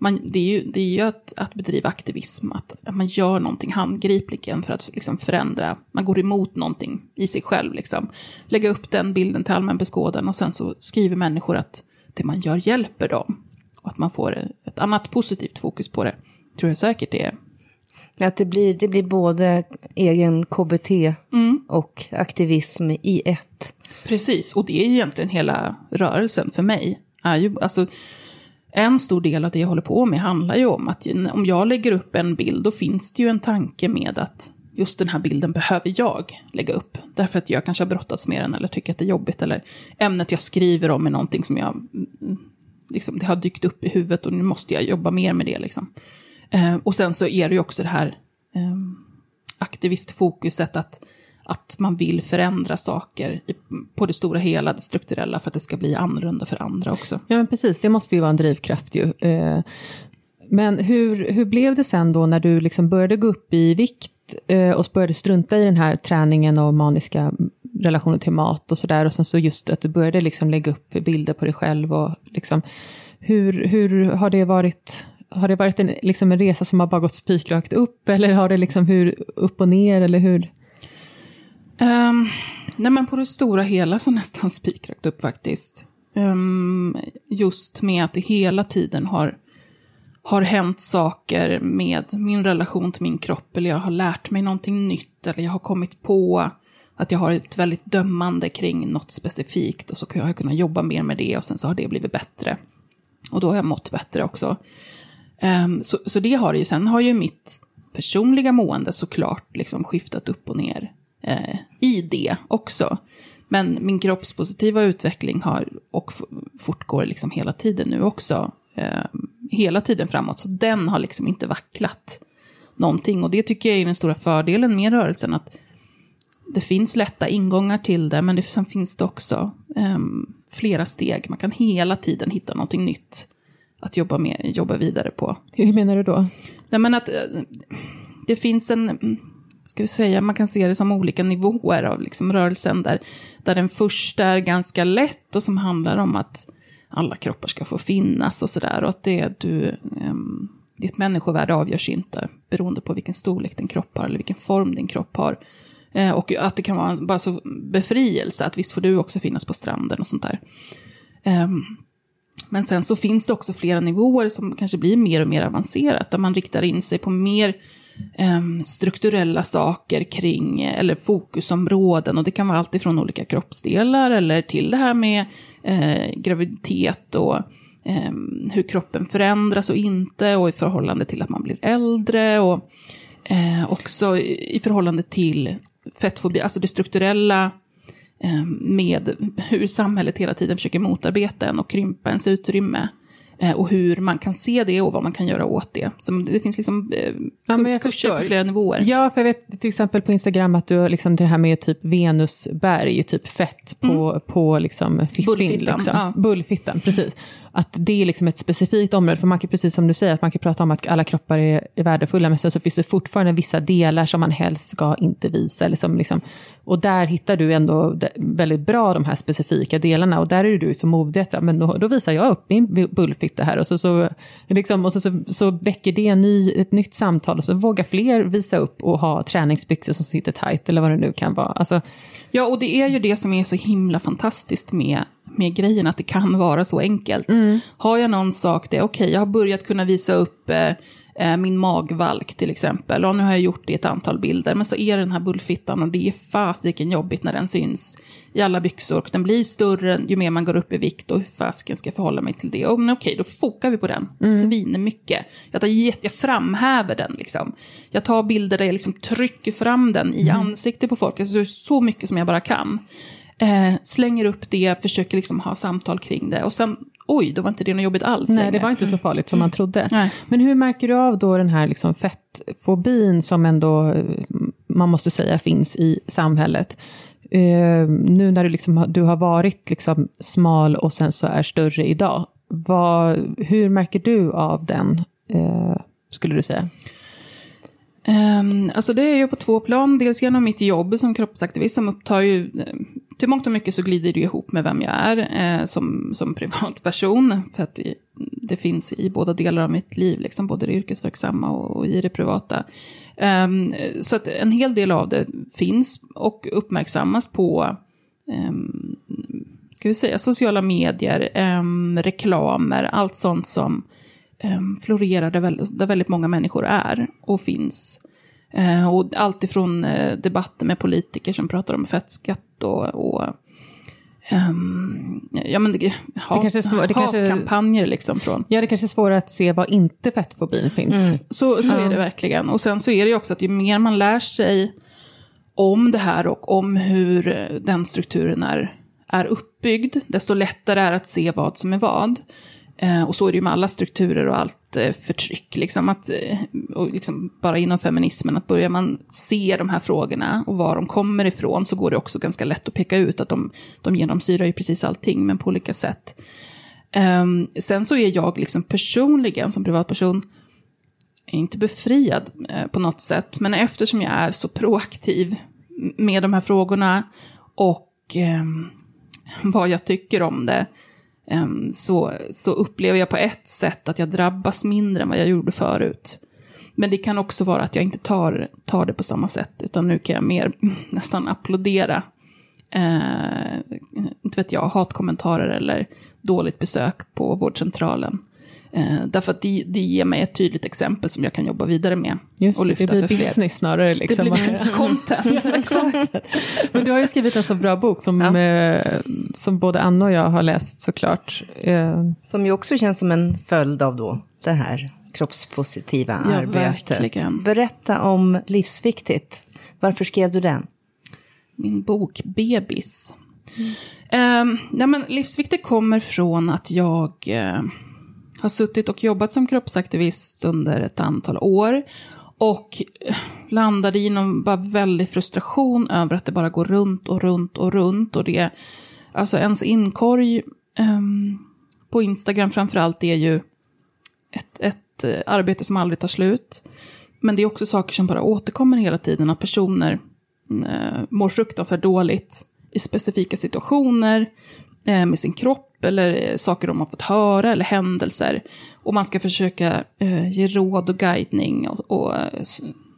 man, det är ju, det är ju att, att bedriva aktivism, att, att man gör någonting handgripligen för att liksom förändra, man går emot någonting i sig själv. Liksom. Lägga upp den bilden till allmän beskådan och sen så skriver människor att det man gör hjälper dem. Och att man får ett annat positivt fokus på det, tror jag säkert det är. Att det blir, det blir både egen KBT mm. och aktivism i ett. Precis, och det är egentligen hela rörelsen för mig. Är ju, alltså, en stor del av det jag håller på med handlar ju om att om jag lägger upp en bild, då finns det ju en tanke med att just den här bilden behöver jag lägga upp. Därför att jag kanske har brottats med den eller tycker att det är jobbigt. Eller ämnet jag skriver om är någonting som jag, mm, liksom, det har dykt upp i huvudet och nu måste jag jobba mer med det. Liksom. Eh, och sen så är det ju också det här eh, aktivistfokuset att att man vill förändra saker på det stora hela, det strukturella, för att det ska bli annorlunda för andra också. Ja, men precis. Det måste ju vara en drivkraft ju. Eh, men hur, hur blev det sen då när du liksom började gå upp i vikt eh, och började strunta i den här träningen och maniska relationen till mat och sådär. Och sen så just att du började liksom lägga upp bilder på dig själv. Och liksom, hur, hur har det varit? Har det varit en, liksom en resa som har bara gått spikrakt upp? Eller har det liksom hur, upp och ner? Eller hur? Um, nej men på det stora hela så nästan <laughs> spikrakt upp faktiskt. Um, just med att det hela tiden har, har hänt saker med min relation till min kropp. Eller jag har lärt mig någonting nytt. Eller jag har kommit på att jag har ett väldigt dömande kring något specifikt. Och så har jag kunnat jobba mer med det och sen så har det blivit bättre. Och då har jag mått bättre också. Um, så, så det har det ju. Sen har ju mitt personliga mående såklart liksom skiftat upp och ner eh, i det också. Men min kroppspositiva utveckling har och fortgår liksom hela tiden nu också. Eh, hela tiden framåt. Så den har liksom inte vacklat någonting. Och det tycker jag är den stora fördelen med rörelsen. Att det finns lätta ingångar till det, men det, sen finns det också eh, flera steg. Man kan hela tiden hitta någonting nytt att jobba, med, jobba vidare på. Hur menar du då? Nej, men att eh, det finns en ska vi säga, man kan se det som olika nivåer av liksom rörelsen. Där, där den första är ganska lätt och som handlar om att alla kroppar ska få finnas och sådär. Och att det du, ehm, um, ditt människovärde avgörs inte beroende på vilken storlek din kropp har eller vilken form din kropp har. Eh, och att det kan vara en, bara så befrielse, att visst får du också finnas på stranden och sånt där. Um, men sen så finns det också flera nivåer som kanske blir mer och mer avancerat, där man riktar in sig på mer Ehm, strukturella saker kring, eller fokusområden. Och det kan vara allt ifrån olika kroppsdelar eller till det här med eh, graviditet och eh, hur kroppen förändras och inte. Och i förhållande till att man blir äldre. Och eh, också i, i förhållande till fettfobi, alltså det strukturella ehm, med hur samhället hela tiden försöker motarbeta en och krympa ens utrymme. Eh, och hur man kan se det och vad man kan göra åt det. Så det finns liksom eh, ja, kurser på flera nivåer. Ja, för jag vet till exempel på Instagram att du har liksom det här med typ Venusberg, typ fett på, mm. på liksom fiffin. Bullfittan. Liksom. Ja. Bullfittan, precis att det är liksom ett specifikt område, för man kan precis som du säger, att man kan prata om att alla kroppar är, är värdefulla, men sen så finns det fortfarande vissa delar som man helst ska inte visa. Eller som liksom, och där hittar du ändå väldigt bra de här specifika delarna, och där är du så modig att men då, då, visar jag upp min bullfitta här, och, så, så, liksom, och så, så, så väcker det en ny, ett nytt samtal, och så vågar fler visa upp och ha träningsbyxor som sitter tight, eller vad det nu kan vara. Alltså, ja, och det är ju det som är så himla fantastiskt med med grejen, att det kan vara så enkelt. Mm. Har jag någon sak, det okej, okay, jag har börjat kunna visa upp eh, eh, min magvalk till exempel, och nu har jag gjort det i ett antal bilder, men så är den här bullfittan och det är fasiken jobbigt när den syns i alla byxor. Och den blir större ju mer man går upp i vikt och hur fasiken ska jag förhålla mig till det. Och men okej, då fokar vi på den mm. svinmycket. Jag, tar, jag framhäver den liksom. Jag tar bilder där jag liksom trycker fram den i mm. ansiktet på folk, alltså så mycket som jag bara kan. Eh, slänger upp det, försöker liksom ha samtal kring det. Och sen, oj, då var inte det något jobbigt alls Nej, längre. det var inte så farligt som mm. man trodde. Nej. Men hur märker du av då den här liksom fettfobin som ändå, eh, man måste säga, finns i samhället? Uh, nu när du, liksom, du har varit liksom smal och sen så är större idag, vad, hur märker du av den, uh, skulle du säga? Um, alltså det är ju på två plan. Dels genom mitt jobb som kroppsaktivist som upptar ju eh, till mångt och mycket så glider det ihop med vem jag är eh, som, som <laughs> privatperson. För att det, det finns i båda delar av mitt liv, liksom, både det yrkesverksamma och, och i det privata. Um, så att en hel del av det finns och uppmärksammas på um, ska vi säga, sociala medier, um, reklamer, allt sånt som florerar där väldigt, där väldigt många människor är och finns. Uh, och allt ifrån uh, debatter med politiker som pratar om fettskatt och, och Um, ja, men det, ha, det kanske svår, det kanske, kampanjer liksom från... Ja, det kanske är svårare att se var inte fettfobin finns. Mm. Så, så mm. är det verkligen. Och sen så är det ju också att ju mer man lär sig om det här och om hur den strukturen är, är uppbyggd, desto lättare är att se vad som är vad. Eh, och så är det ju med alla strukturer och allt eh, förtryck. Liksom att, eh, och liksom bara inom feminismen, att börjar man se de här frågorna och var de kommer ifrån så går det också ganska lätt att peka ut att de, de genomsyrar ju precis allting, men på olika sätt. Um, sen så är jag liksom personligen som privatperson inte befriad eh, på något sätt, men eftersom jag är så proaktiv med de här frågorna och eh, vad jag tycker om det, Ehm, så, så upplever jag på ett sätt att jag drabbas mindre än vad jag gjorde förut. Men det kan också vara att jag inte tar, tar det på samma sätt, utan nu kan jag mer <laughs> nästan applådera. Eh, inte vet jag, hatkommentarer eller dåligt besök på vårdcentralen. Eh, därför att det, det ger mig ett tydligt exempel som jag kan jobba vidare med. Just och det, lyfta det blir för fler. business snarare. Liksom. Det blir <laughs> content. Exakt. <laughs> Men du har ju skrivit en så bra bok som, Ja. eh, som både Anna och jag har läst såklart. Eh, Som ju också känns som en följd av då det här kroppspositiva Ja, arbetet. verkligen. Berätta om Livsviktigt. Varför skrev du den? min bok Bebis. Mm. nej, men livsviktigt kommer från att jag eh, har suttit och jobbat som kroppsaktivist under ett antal år. Och landade i någon bara väldig frustration över att det bara går runt och runt och runt. Och det, alltså ens inkorg um, på Instagram framförallt är ju ett, ett eh, arbete som aldrig tar slut. Men det är också saker som bara återkommer hela tiden. Att personer uh, mår fruktansvärt dåligt i specifika situationer uh, med sin kropp eller eh, saker de har fått höra eller händelser. Och man ska försöka eh, ge råd och guidning och, och eh,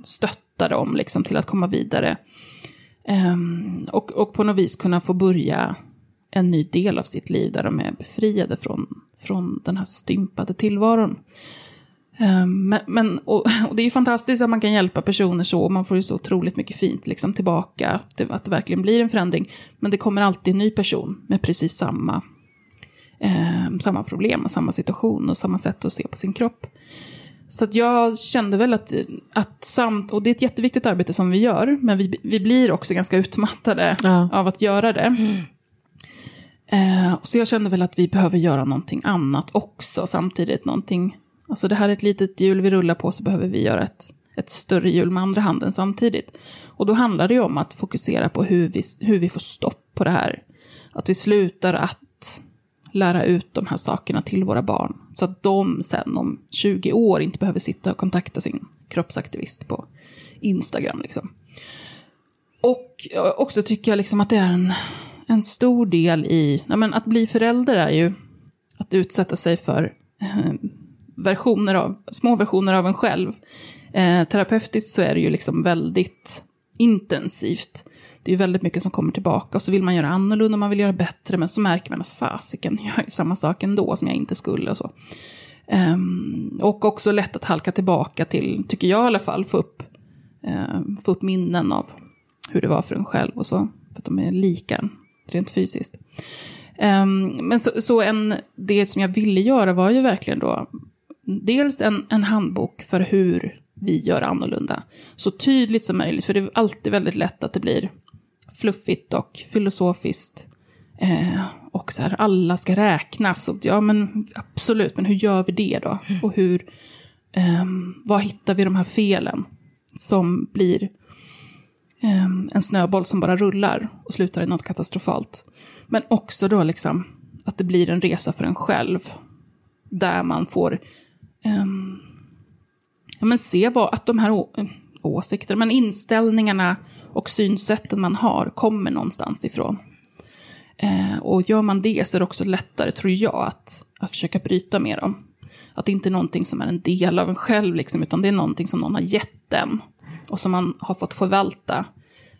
stötta dem liksom, till att komma vidare. Um, och, och på något vis kunna få börja en ny del av sitt liv där de är befriade från, från den här stympade tillvaron. Um, Men, men, och, <laughs> och det är ju fantastiskt att man kan hjälpa personer så, och man får ju så otroligt mycket fint liksom tillbaka, att det, att det verkligen blir en förändring. Men det kommer alltid en ny person med precis samma, eh, samma problem och samma situation och samma sätt att se på sin kropp. Så jag kände väl att, att samt, och det är ett jätteviktigt arbete som vi gör, men vi, vi blir också ganska utmattade Ja. av att göra det. Eh, så jag kände väl att vi behöver göra någonting annat också, samtidigt någonting, alltså det här är ett litet hjul vi rullar på, så behöver vi göra ett, ett större hjul med andra handen samtidigt. Och då handlar det ju om att fokusera på hur vi, hur vi får stopp på det här. Att vi slutar att lära ut de här sakerna till våra barn. Så att de sen om 20 år inte behöver sitta och kontakta sin kroppsaktivist på Instagram. Liksom. Och eh, också tycker jag liksom att det är en, en stor del i, nej men att bli förälder är ju att utsätta sig för eh, versioner av, små versioner av en själv. Eh, terapeutiskt så är det ju liksom väldigt intensivt. Det är ju väldigt mycket som kommer tillbaka och så vill man göra annorlunda, man vill göra bättre, men så märker man att fasiken, jag gör ju samma sak ändå som jag inte skulle och så. Um, och också lätt att halka tillbaka till, tycker jag i alla fall, få upp, eh, få upp minnen av hur det var för en själv och så. För att de är lika rent fysiskt. Um, men så, så en, det som jag ville göra var ju verkligen då dels en, en handbok för hur vi gör annorlunda. Så tydligt som möjligt, för det är alltid väldigt lätt att det blir fluffigt och filosofiskt. Eh, och så här, alla ska räknas. Och, ja, men absolut, men hur gör vi det då? Och hur, ehm, var hittar vi de här felen som blir ehm, en snöboll som bara rullar och slutar i något katastrofalt. Men också då liksom att det blir en resa för en själv. Där man får ehm, ja, men se vad, att de här å, åsikterna, men inställningarna och synsätten man har kommer någonstans ifrån. Eh, och gör man det så är det också lättare, tror jag, att, att försöka bryta med dem. Att det inte är någonting som är en del av en själv, liksom, utan det är någonting som någon har gett en. Och som man har fått förvalta.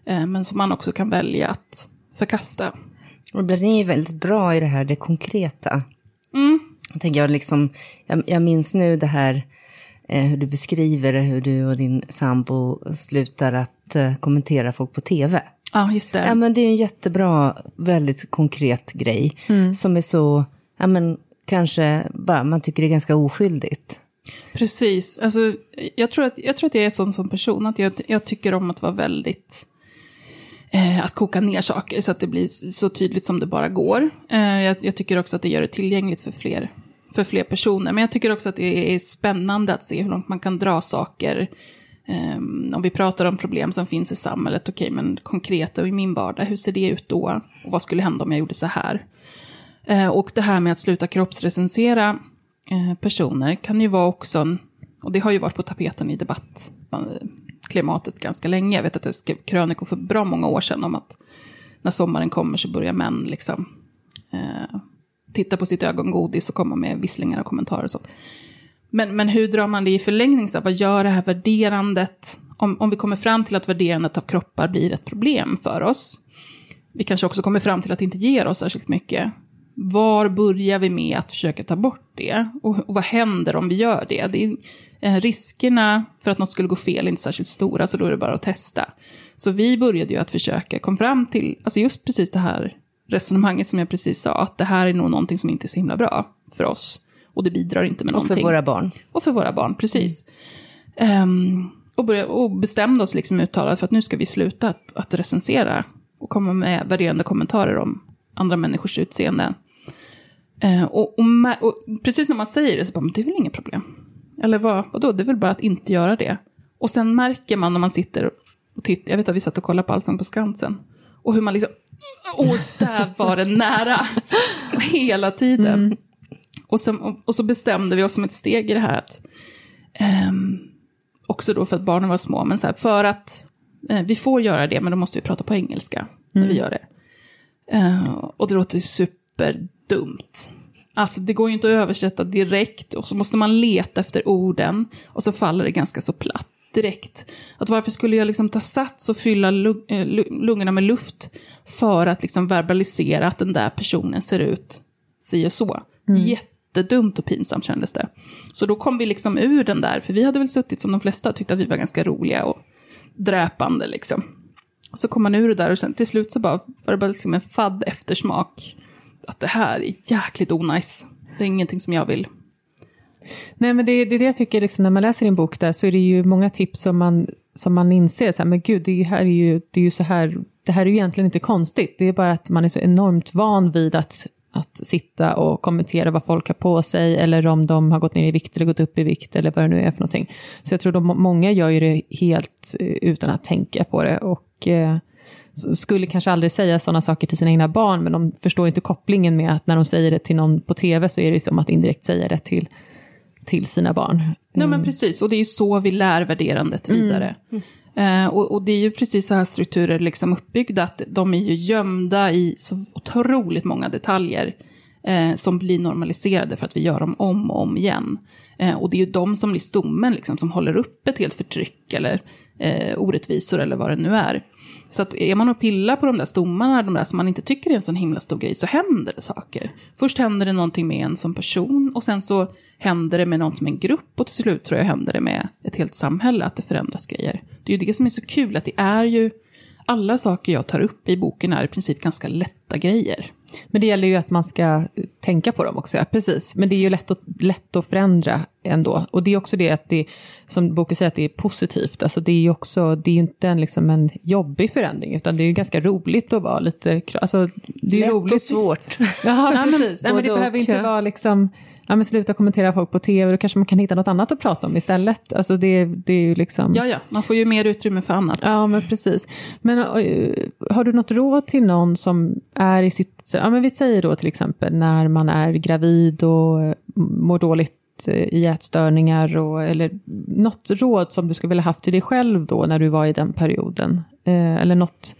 Eh, men som man också kan välja att förkasta. Och den är väldigt bra i det här, det konkreta. Jag, tänker, jag, liksom, jag, jag minns nu det här, hur du beskriver hur du och din sambo slutar att eh, kommentera folk på tv. Ja, just det. Ja, men det är en jättebra, väldigt konkret grej. Som är så, ja men kanske bara, man tycker det är ganska oskyldigt. Precis. Alltså, jag, tror att, jag tror att jag är sån som person. Att jag, jag tycker om att vara väldigt... Eh, att koka ner saker så att det blir så tydligt som det bara går. Eh, jag, jag tycker också att det gör det tillgängligt för fler, för fler personer. Men jag tycker också att det är spännande att se hur långt man kan dra saker. Ehm, om vi pratar om problem som finns i samhället, okej, men konkreta och i min vardag, hur ser det ut då? Och vad skulle hända om jag gjorde så här? Ehm, och det här med att sluta kroppsrecensera eh, personer kan ju vara också, en, och det har ju varit på tapeten i debattklimatet ganska länge. Jag vet att det skrev krönikor för bra många år sedan om att när sommaren kommer så börjar män liksom eh, titta på sitt ögongodis och komma med visslingar och kommentarer och sånt. Men, men hur drar man det i förlängning? Så vad gör det här värderandet? Om, om vi kommer fram till att värderandet av kroppar blir ett problem för oss. Vi kanske också kommer fram till att det inte ger oss särskilt mycket. Var börjar vi med att försöka ta bort det? Och, och vad händer om vi gör det? det är, eh, riskerna för att något skulle gå fel är inte särskilt stora, så då är det bara att testa. Så vi började ju att försöka, kom fram till, alltså just precis det här resonemanget som jag precis sa, att det här är nog någonting som inte är så himla bra för oss. Och det bidrar inte med någonting. Och för våra barn. Och för våra barn, precis. Mm. Um, och, började, och bestämde oss liksom uttalat för att nu ska vi sluta att, att recensera och komma med värderande kommentarer om andra människors utseende. Uh, och, och, och, precis när man säger det så bara, men det är väl inget problem. Eller vad, vadå, det är väl bara att inte göra det. Och sen märker man när man sitter och tittar, jag vet att vi satt och kollade på Allsång på Skansen. Och hur man liksom, och där var det nära. Hela tiden. Mm. Och, sen, och, så bestämde vi oss som ett steg i det här att, um, också då för att barnen var små, men så här, för att uh, vi får göra det, men då måste vi prata på engelska mm. när vi mm. gör det. Uh, och det låter superdumt. Alltså det går ju inte att översätta direkt och så måste man leta efter orden och så faller det ganska så platt direkt. Att varför skulle jag liksom ta sats och fylla eh, lungorna med luft för att liksom verbalisera att den där personen ser ut si och så. Mm. Jättedumt och pinsamt kändes det. Så då kom vi liksom ur den där, för vi hade väl suttit som de flesta och tyckt att vi var ganska roliga och dräpande liksom. Så kom man ur det där och sen till slut så bara var det bara liksom en fadd eftersmak. Att det här är jäkligt onajs. Det är ingenting som jag vill Nej, men det, det är det jag tycker, liksom, när man läser din bok där, så är det ju många tips som man, som man inser, så här, men gud, det här är ju, det är ju så här, det här är ju egentligen inte konstigt, det är bara att man är så enormt van vid att, att sitta och kommentera vad folk har på sig, eller om de har gått ner i vikt eller gått upp i vikt, eller vad det nu är för någonting. Så jag tror att många gör ju det helt eh, utan att tänka på det, och eh, skulle kanske aldrig säga sådana saker till sina egna barn, men de förstår inte kopplingen med att när de säger det till någon på tv så är det som att indirekt säga det till till sina barn. Mm. Nej, men precis, och det är ju så vi lär värderandet mm. vidare. Mm. Mm. och, och, det är ju precis så här strukturer liksom uppbyggda, att de är ju gömda i så otroligt många detaljer eh, som blir normaliserade för att vi gör dem om och om igen. Eh, och det är ju de som blir stommen, liksom, som håller upp ett helt förtryck eller eh, orättvisor eller vad det nu är. Så att är man och pillar på de där stommarna, de där som man inte tycker är en sån himla stor grej, så händer det saker. Först händer det någonting med en som person och sen så händer det med någon som en grupp och till slut tror jag händer det med ett helt samhälle, att det förändras grejer. Det är ju det som är så kul, att det är ju, alla saker jag tar upp i boken är i princip ganska lätta grejer. Men det gäller ju att man ska tänka på dem också, ja, precis. Men det är ju lätt att, lätt att förändra ändå. Och det är också det att det, som boken säger, att det är positivt. Alltså det är ju också, det är ju inte en, liksom en jobbig förändring, utan det är ju ganska roligt att vara lite, alltså det är lätt roligt. och svårt. <laughs> Ja, precis. Nej, men det behöver inte vara liksom, ja men sluta kommentera folk på tv, då kanske man kan hitta något annat att prata om istället. Alltså det, det är ju liksom... Ja, ja, man får ju mer utrymme för annat. Ja, men precis. Men uh, har du något råd till någon som är i sitt, ja men vi säger då till exempel när man är gravid och mår dåligt eh, i ätstörningar, och, eller något råd som du skulle vilja haft till dig själv då när du var i den perioden? Eh, eller något,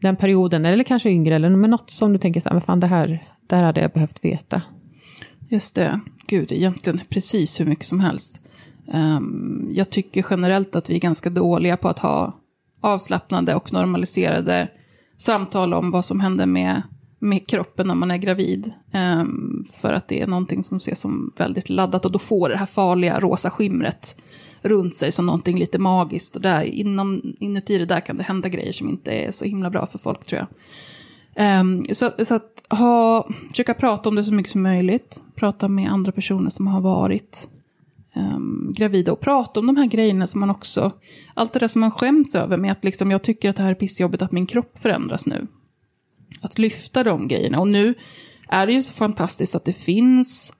den perioden, eller kanske yngre, eller men något som du tänker så här, men fan det här, det här hade jag behövt veta. Just det. Gud, egentligen precis hur mycket som helst. Um, jag tycker generellt att vi är ganska dåliga på att ha avslappnade och normaliserade samtal om vad som händer med, med kroppen när man är gravid. Ehm, för att det är någonting som ses som väldigt laddat och då får det här farliga rosa skimret runt sig som någonting lite magiskt. Och där, inom, inuti det där kan det hända grejer som inte är så himla bra för folk tror jag. Um, så, så, att ha, försöka prata om det så mycket som möjligt. Prata med andra personer som har varit um, gravida och prata om de här grejerna som man också, allt det där som man skäms över med att liksom, jag tycker att det här är pissjobbigt att min kropp förändras nu. Att lyfta de grejerna. Och nu är det ju så fantastiskt att det finns,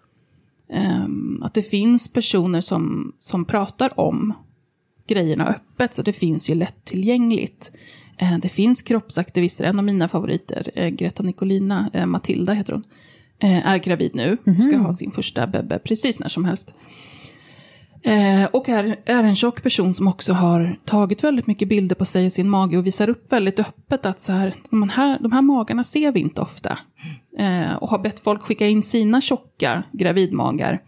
um, att det finns personer som, som pratar om grejerna öppet, så det finns ju lättillgängligt. Eh, det finns kroppsaktivister, en av mina favoriter, eh, Greta Nicolina, eh, Matilda heter hon, är gravid nu och ska mhm. ha sin första bebbe precis när som helst. Eh, och är, är en tjock person som också har tagit väldigt mycket bilder på sig och sin mage och visar upp väldigt öppet att så här, de, här, de här magarna ser vi inte ofta. Eh, och har bett folk skicka in sina tjocka gravidmagar.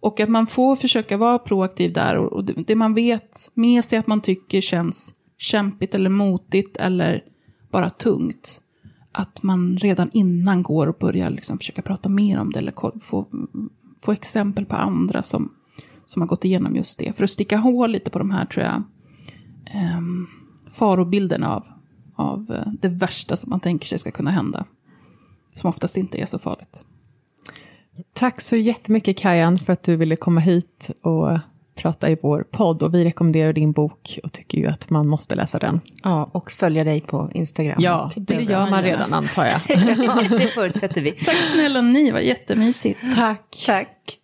Och att man får försöka vara proaktiv där och, och det, det man vet med sig att man tycker känns kämpigt eller motigt eller bara tungt. Att man redan innan går och börjar liksom försöka prata mer om det eller få, få exempel på andra som som har gått igenom just det. För att sticka hål lite på de här, tror jag, eh, farobilderna av, av eh, det värsta som man tänker sig ska kunna hända. Som oftast inte är så farligt. Tack så jättemycket Kajan för att du ville komma hit och prata i vår podd. Och vi rekommenderar din bok och tycker ju att man måste läsa den. Ja, och följa dig på Instagram. Ja, det gör man redan antar jag. <laughs> ja, det förutsätter vi. Tack snälla ni, var jättemysigt. Tack. Tack.